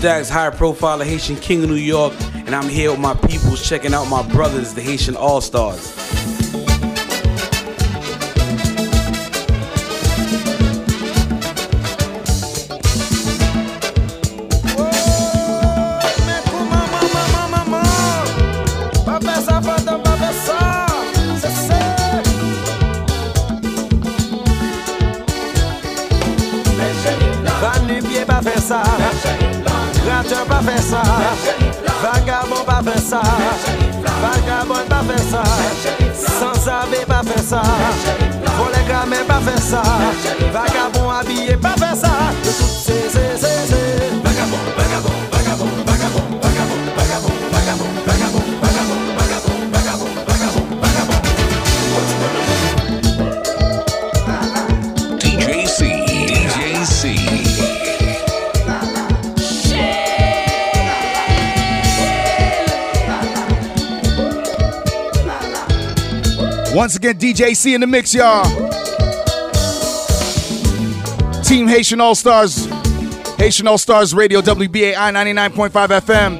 Stacks, high profile Haitian king of New York, and I'm here with my peoples checking out my brothers, the Haitian All Stars. again, DJ C in the mix, y'all. Team Haitian All Stars, Haitian All Stars Radio, WBAI 99.5 FM.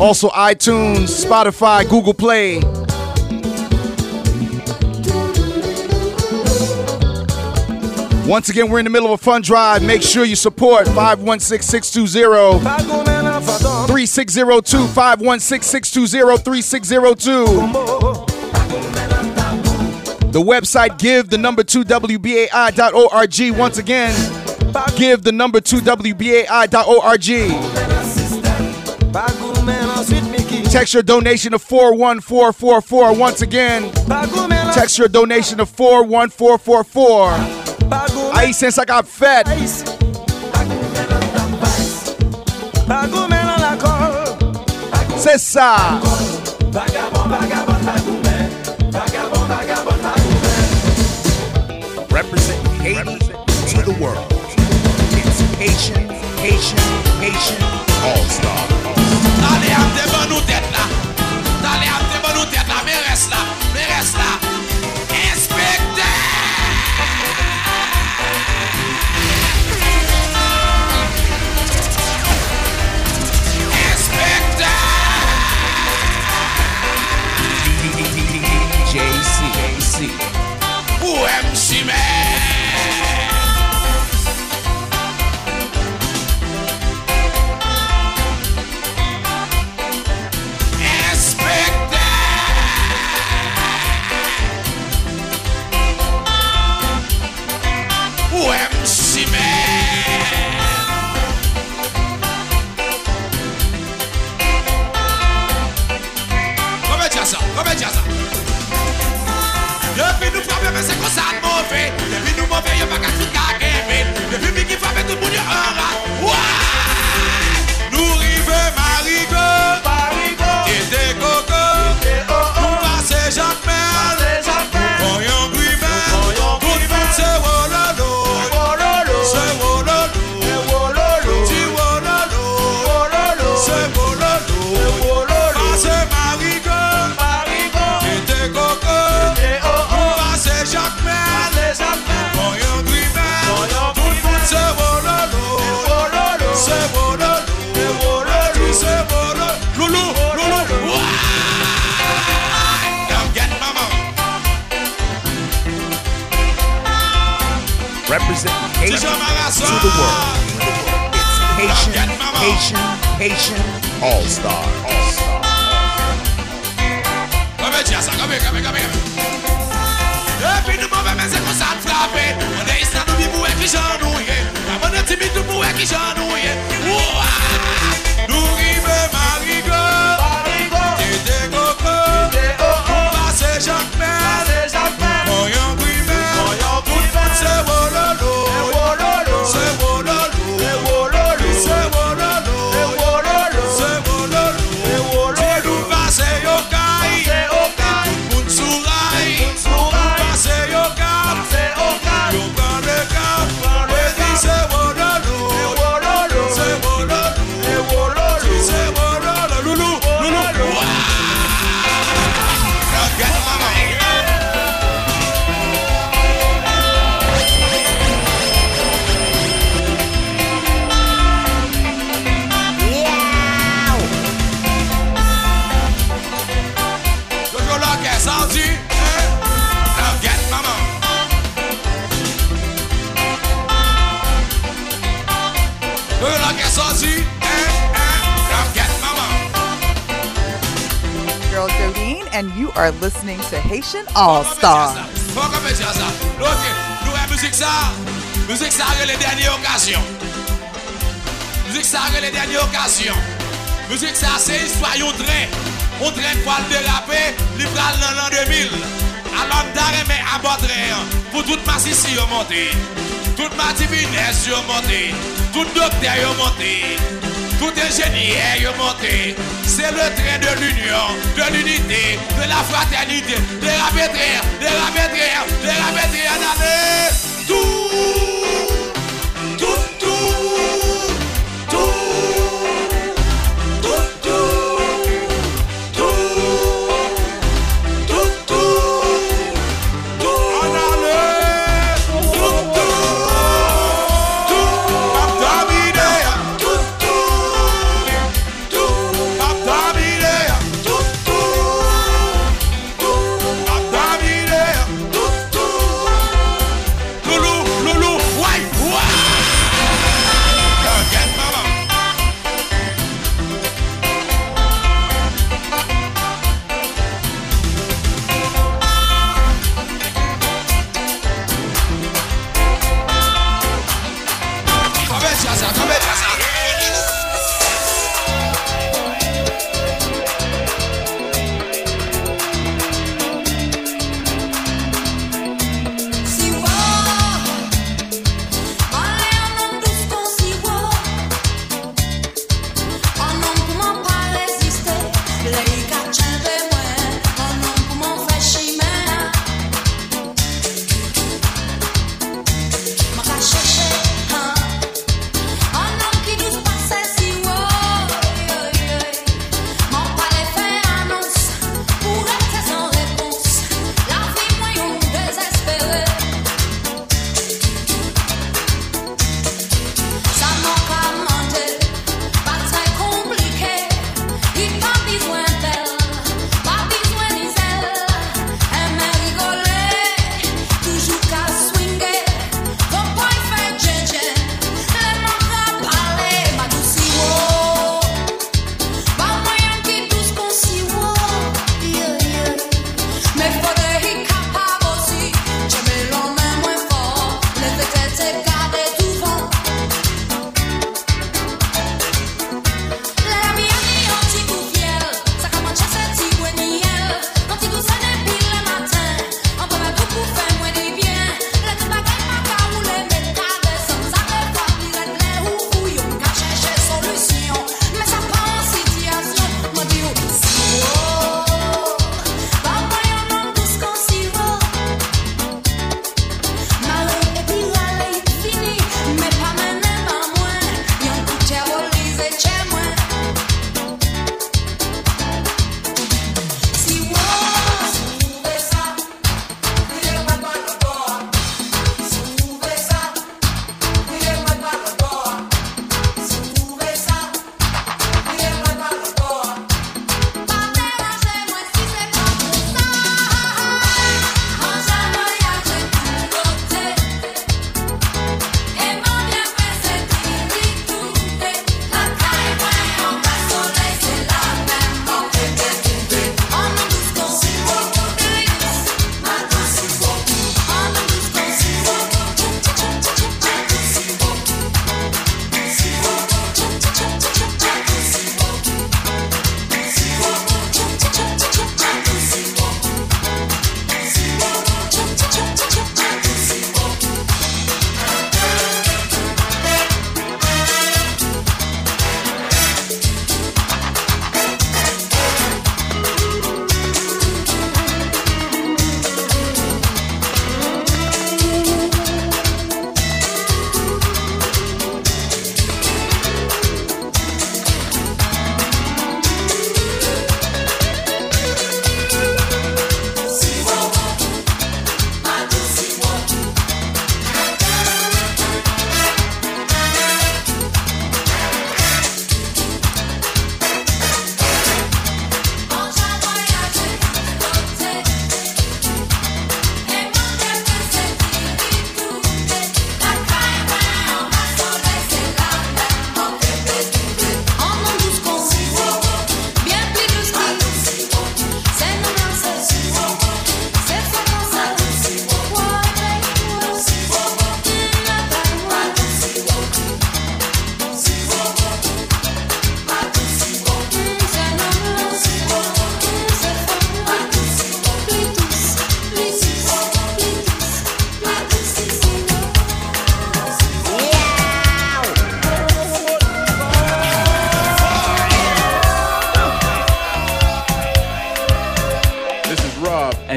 Also, iTunes, Spotify, Google Play. Once again, we're in the middle of a fun drive. Make sure you support 516-620-3602, 516-620-3602. The website give the number 2 WBAI.org. Once again, give the number 2 WBAI.org. Text your donation to 41444. Once again, text your donation to 41444. I since I got fed. Cessa! vacation. The world. It's Haitian, Haitian, Haitian All Star. Come here, come here, come here, come here. Depuis nous mauvais mais c'est comme ça de frapper On est ici nous vivons et qui j'en nous y est timide nous pour et qui j'en nous are listening to Haitian All Stars. Musique ça. Les dernières occasions. Musique ça les dernières occasions. Musique ça c'est histoire train. On train dans l'an 2000. Alors d'arrêt mais à bord. Pour toute yo. Toute ma divinesse. Tout docteur Tout est génie est monté. C'est le train de l'union, de l'unité, de la fraternité. Des rabais des rabais des rabais en année. Tout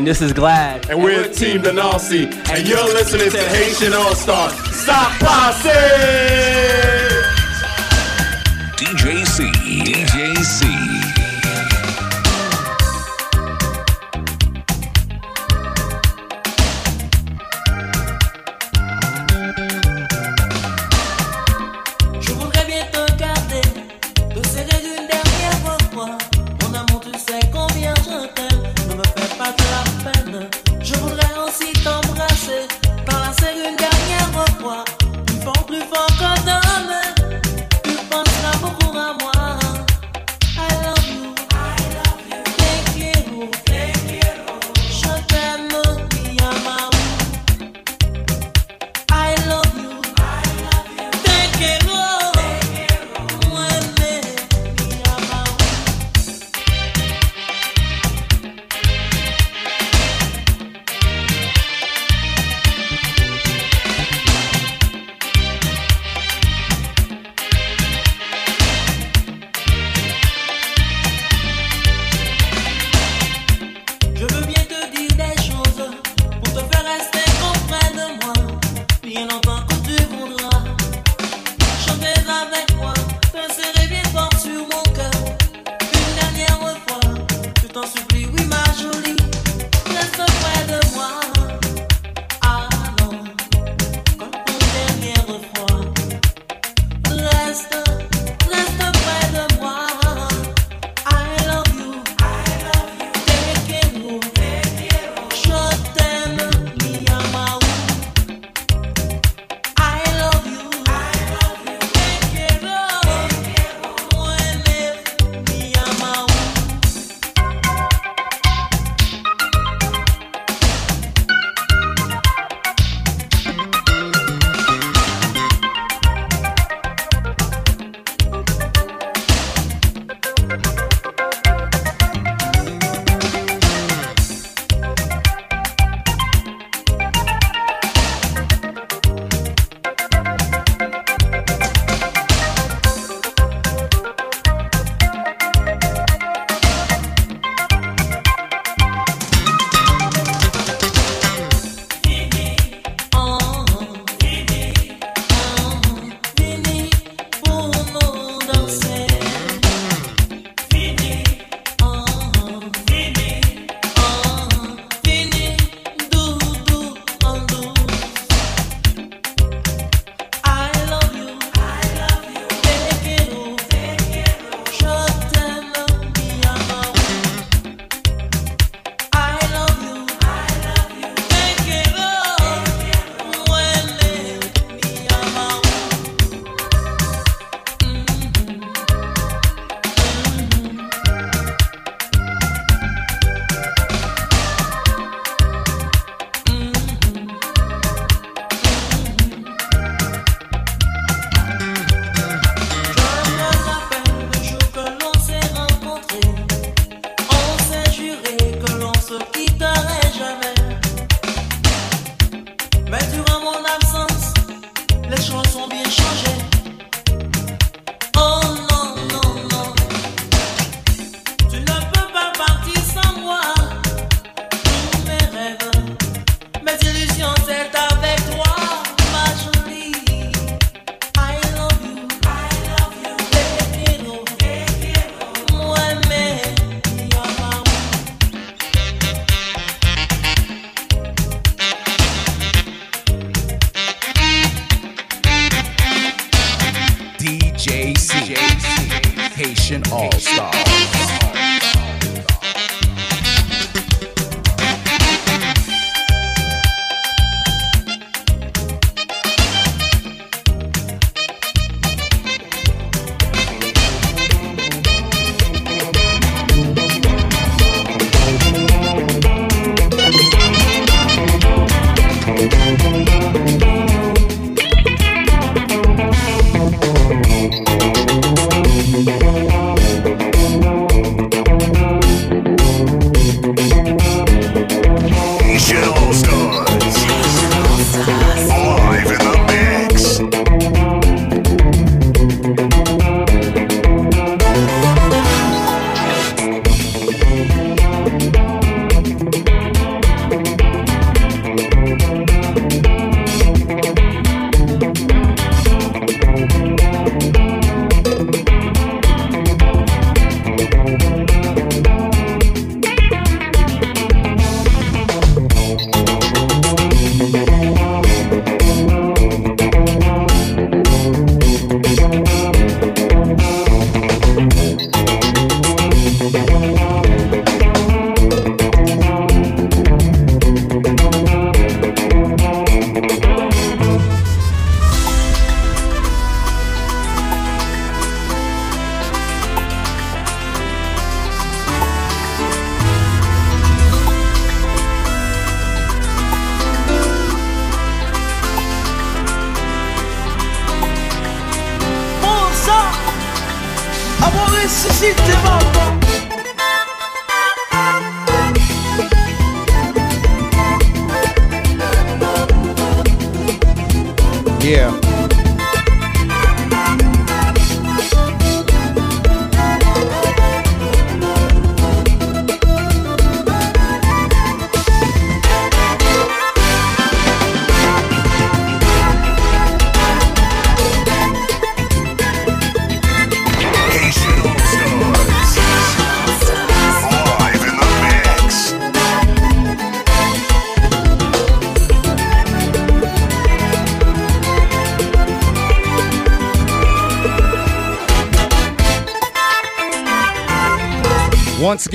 this is Glad. And we're Team Benassi, and you're listening to Haitian All Stars. Stop passing!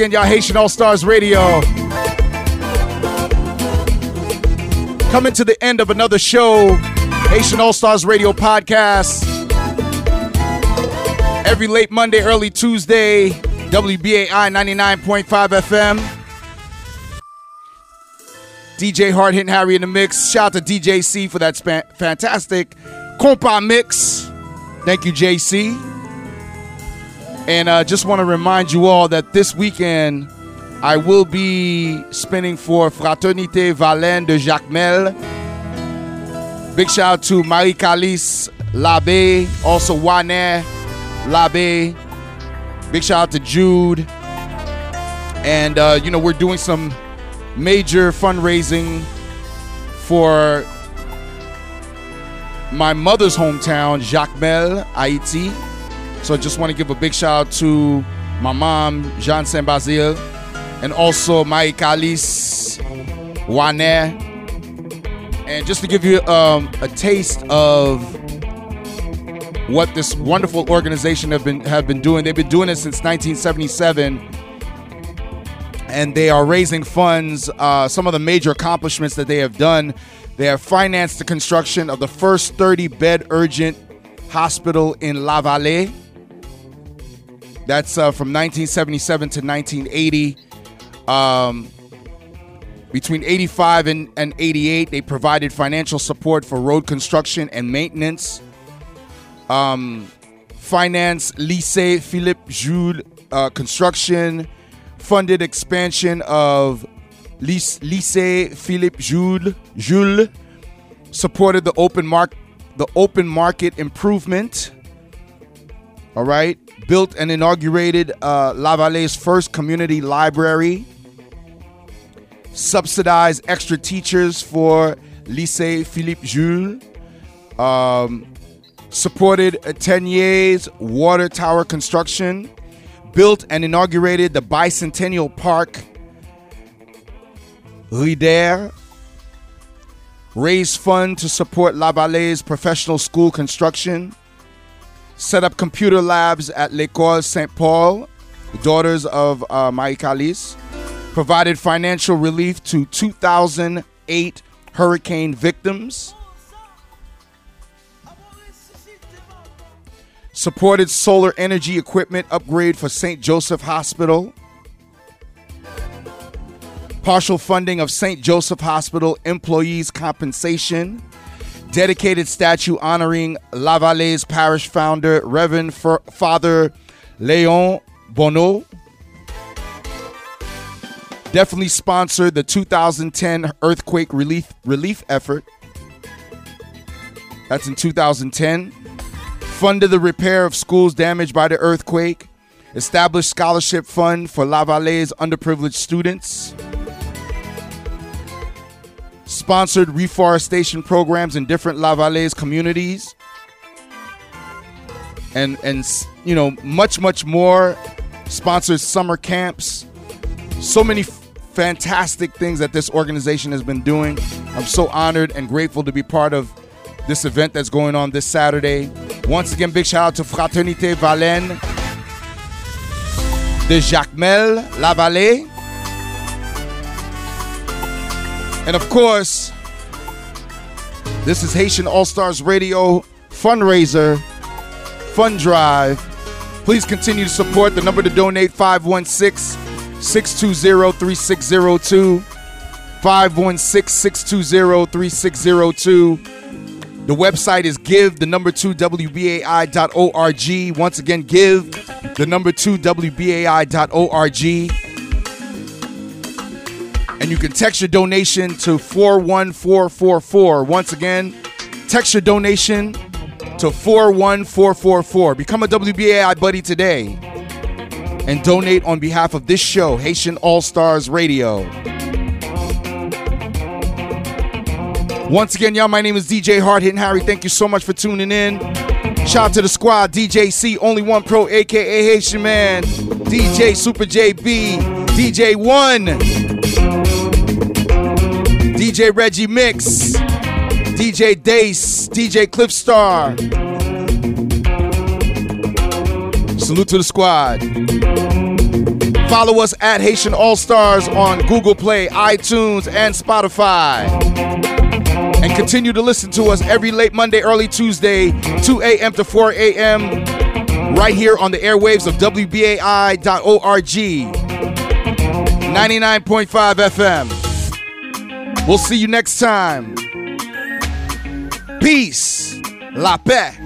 Again, y'all Haitian All Stars Radio. Coming to the end of another show, Haitian All Stars Radio podcast. Every late Monday, early Tuesday, WBAI 99.5 FM. DJ Hard Hitting Harry in the mix. Shout out to DJ C for that fantastic compa mix. Thank you, JC. And uh, just want to remind you all that this weekend I will be spinning for Fraternité Valène de Jacmel. Big shout out to Marie Calice Labe, also Wane Labe. Big shout out to Jude. And, uh, you know, we're doing some major fundraising for my mother's hometown, Jacmel, Haiti. So I just want to give a big shout out to my mom, Jean Saint Basile, and also my Calice, Wane. And just to give you um, a taste of what this wonderful organization have been have been doing. They've been doing it since 1977, and they are raising funds. Uh, some of the major accomplishments that they have done, they have financed the construction of the first 30 bed urgent hospital in La Vallée. That's uh, from 1977 to 1980. Um, between 85 and, and 88, they provided financial support for road construction and maintenance. Um, finance Lycée Philippe Jules uh, construction, funded expansion of Lycée Philippe Jules, Jules, supported the open mark the open market improvement. All right, built and inaugurated uh, La Vallee's first community library. Subsidized extra teachers for Lycée Philippe Jules. Um, supported Tenier's water tower construction. Built and inaugurated the Bicentennial Park. Rider. Raised fund to support La Vallee's professional school construction set up computer labs at L'École Saint Paul, daughters of uh, Marie Calice, provided financial relief to 2008 hurricane victims, supported solar energy equipment upgrade for St. Joseph Hospital, partial funding of St. Joseph Hospital employees' compensation, dedicated statue honoring La Vallee's parish founder, Reverend F- Father Leon Bonneau. Definitely sponsored the 2010 earthquake relief relief effort. That's in 2010. Funded the repair of schools damaged by the earthquake. Established scholarship fund for La Vallee's underprivileged students sponsored reforestation programs in different La Vallee's communities, and and you know much much more. Sponsored summer camps. So many f- fantastic things that this organization has been doing. I'm so honored and grateful to be part of this event that's going on this Saturday. Once again, big shout out to Fraternité Valène de Jacmel, La And of course, this is Haitian All Stars Radio fundraiser, fund drive. Please continue to support the number to donate 516 620 3602. 516 620 3602. The website is give the number two WBAI.org. Once again, give the number two, WBAI.org. And you can text your donation to 41444. Once again, text your donation to 41444. Become a WBAI buddy today and donate on behalf of this show, Haitian All Stars Radio. Once again, y'all, my name is DJ Hard Hitting Harry. Thank you so much for tuning in. Shout out to the squad, DJ C, Only One Pro, aka Haitian Man, DJ Super JB, DJ One, DJ Reggie Mix, DJ Dace, DJ Cliff Star. Salute to the squad. Follow us at Haitian All Stars on Google Play, iTunes, and Spotify. And continue to listen to us every late Monday, early Tuesday, 2 a.m. to 4 a.m. right here on the airwaves of WBAI.org. 99.5 FM. We'll see you next time. Peace. La paix.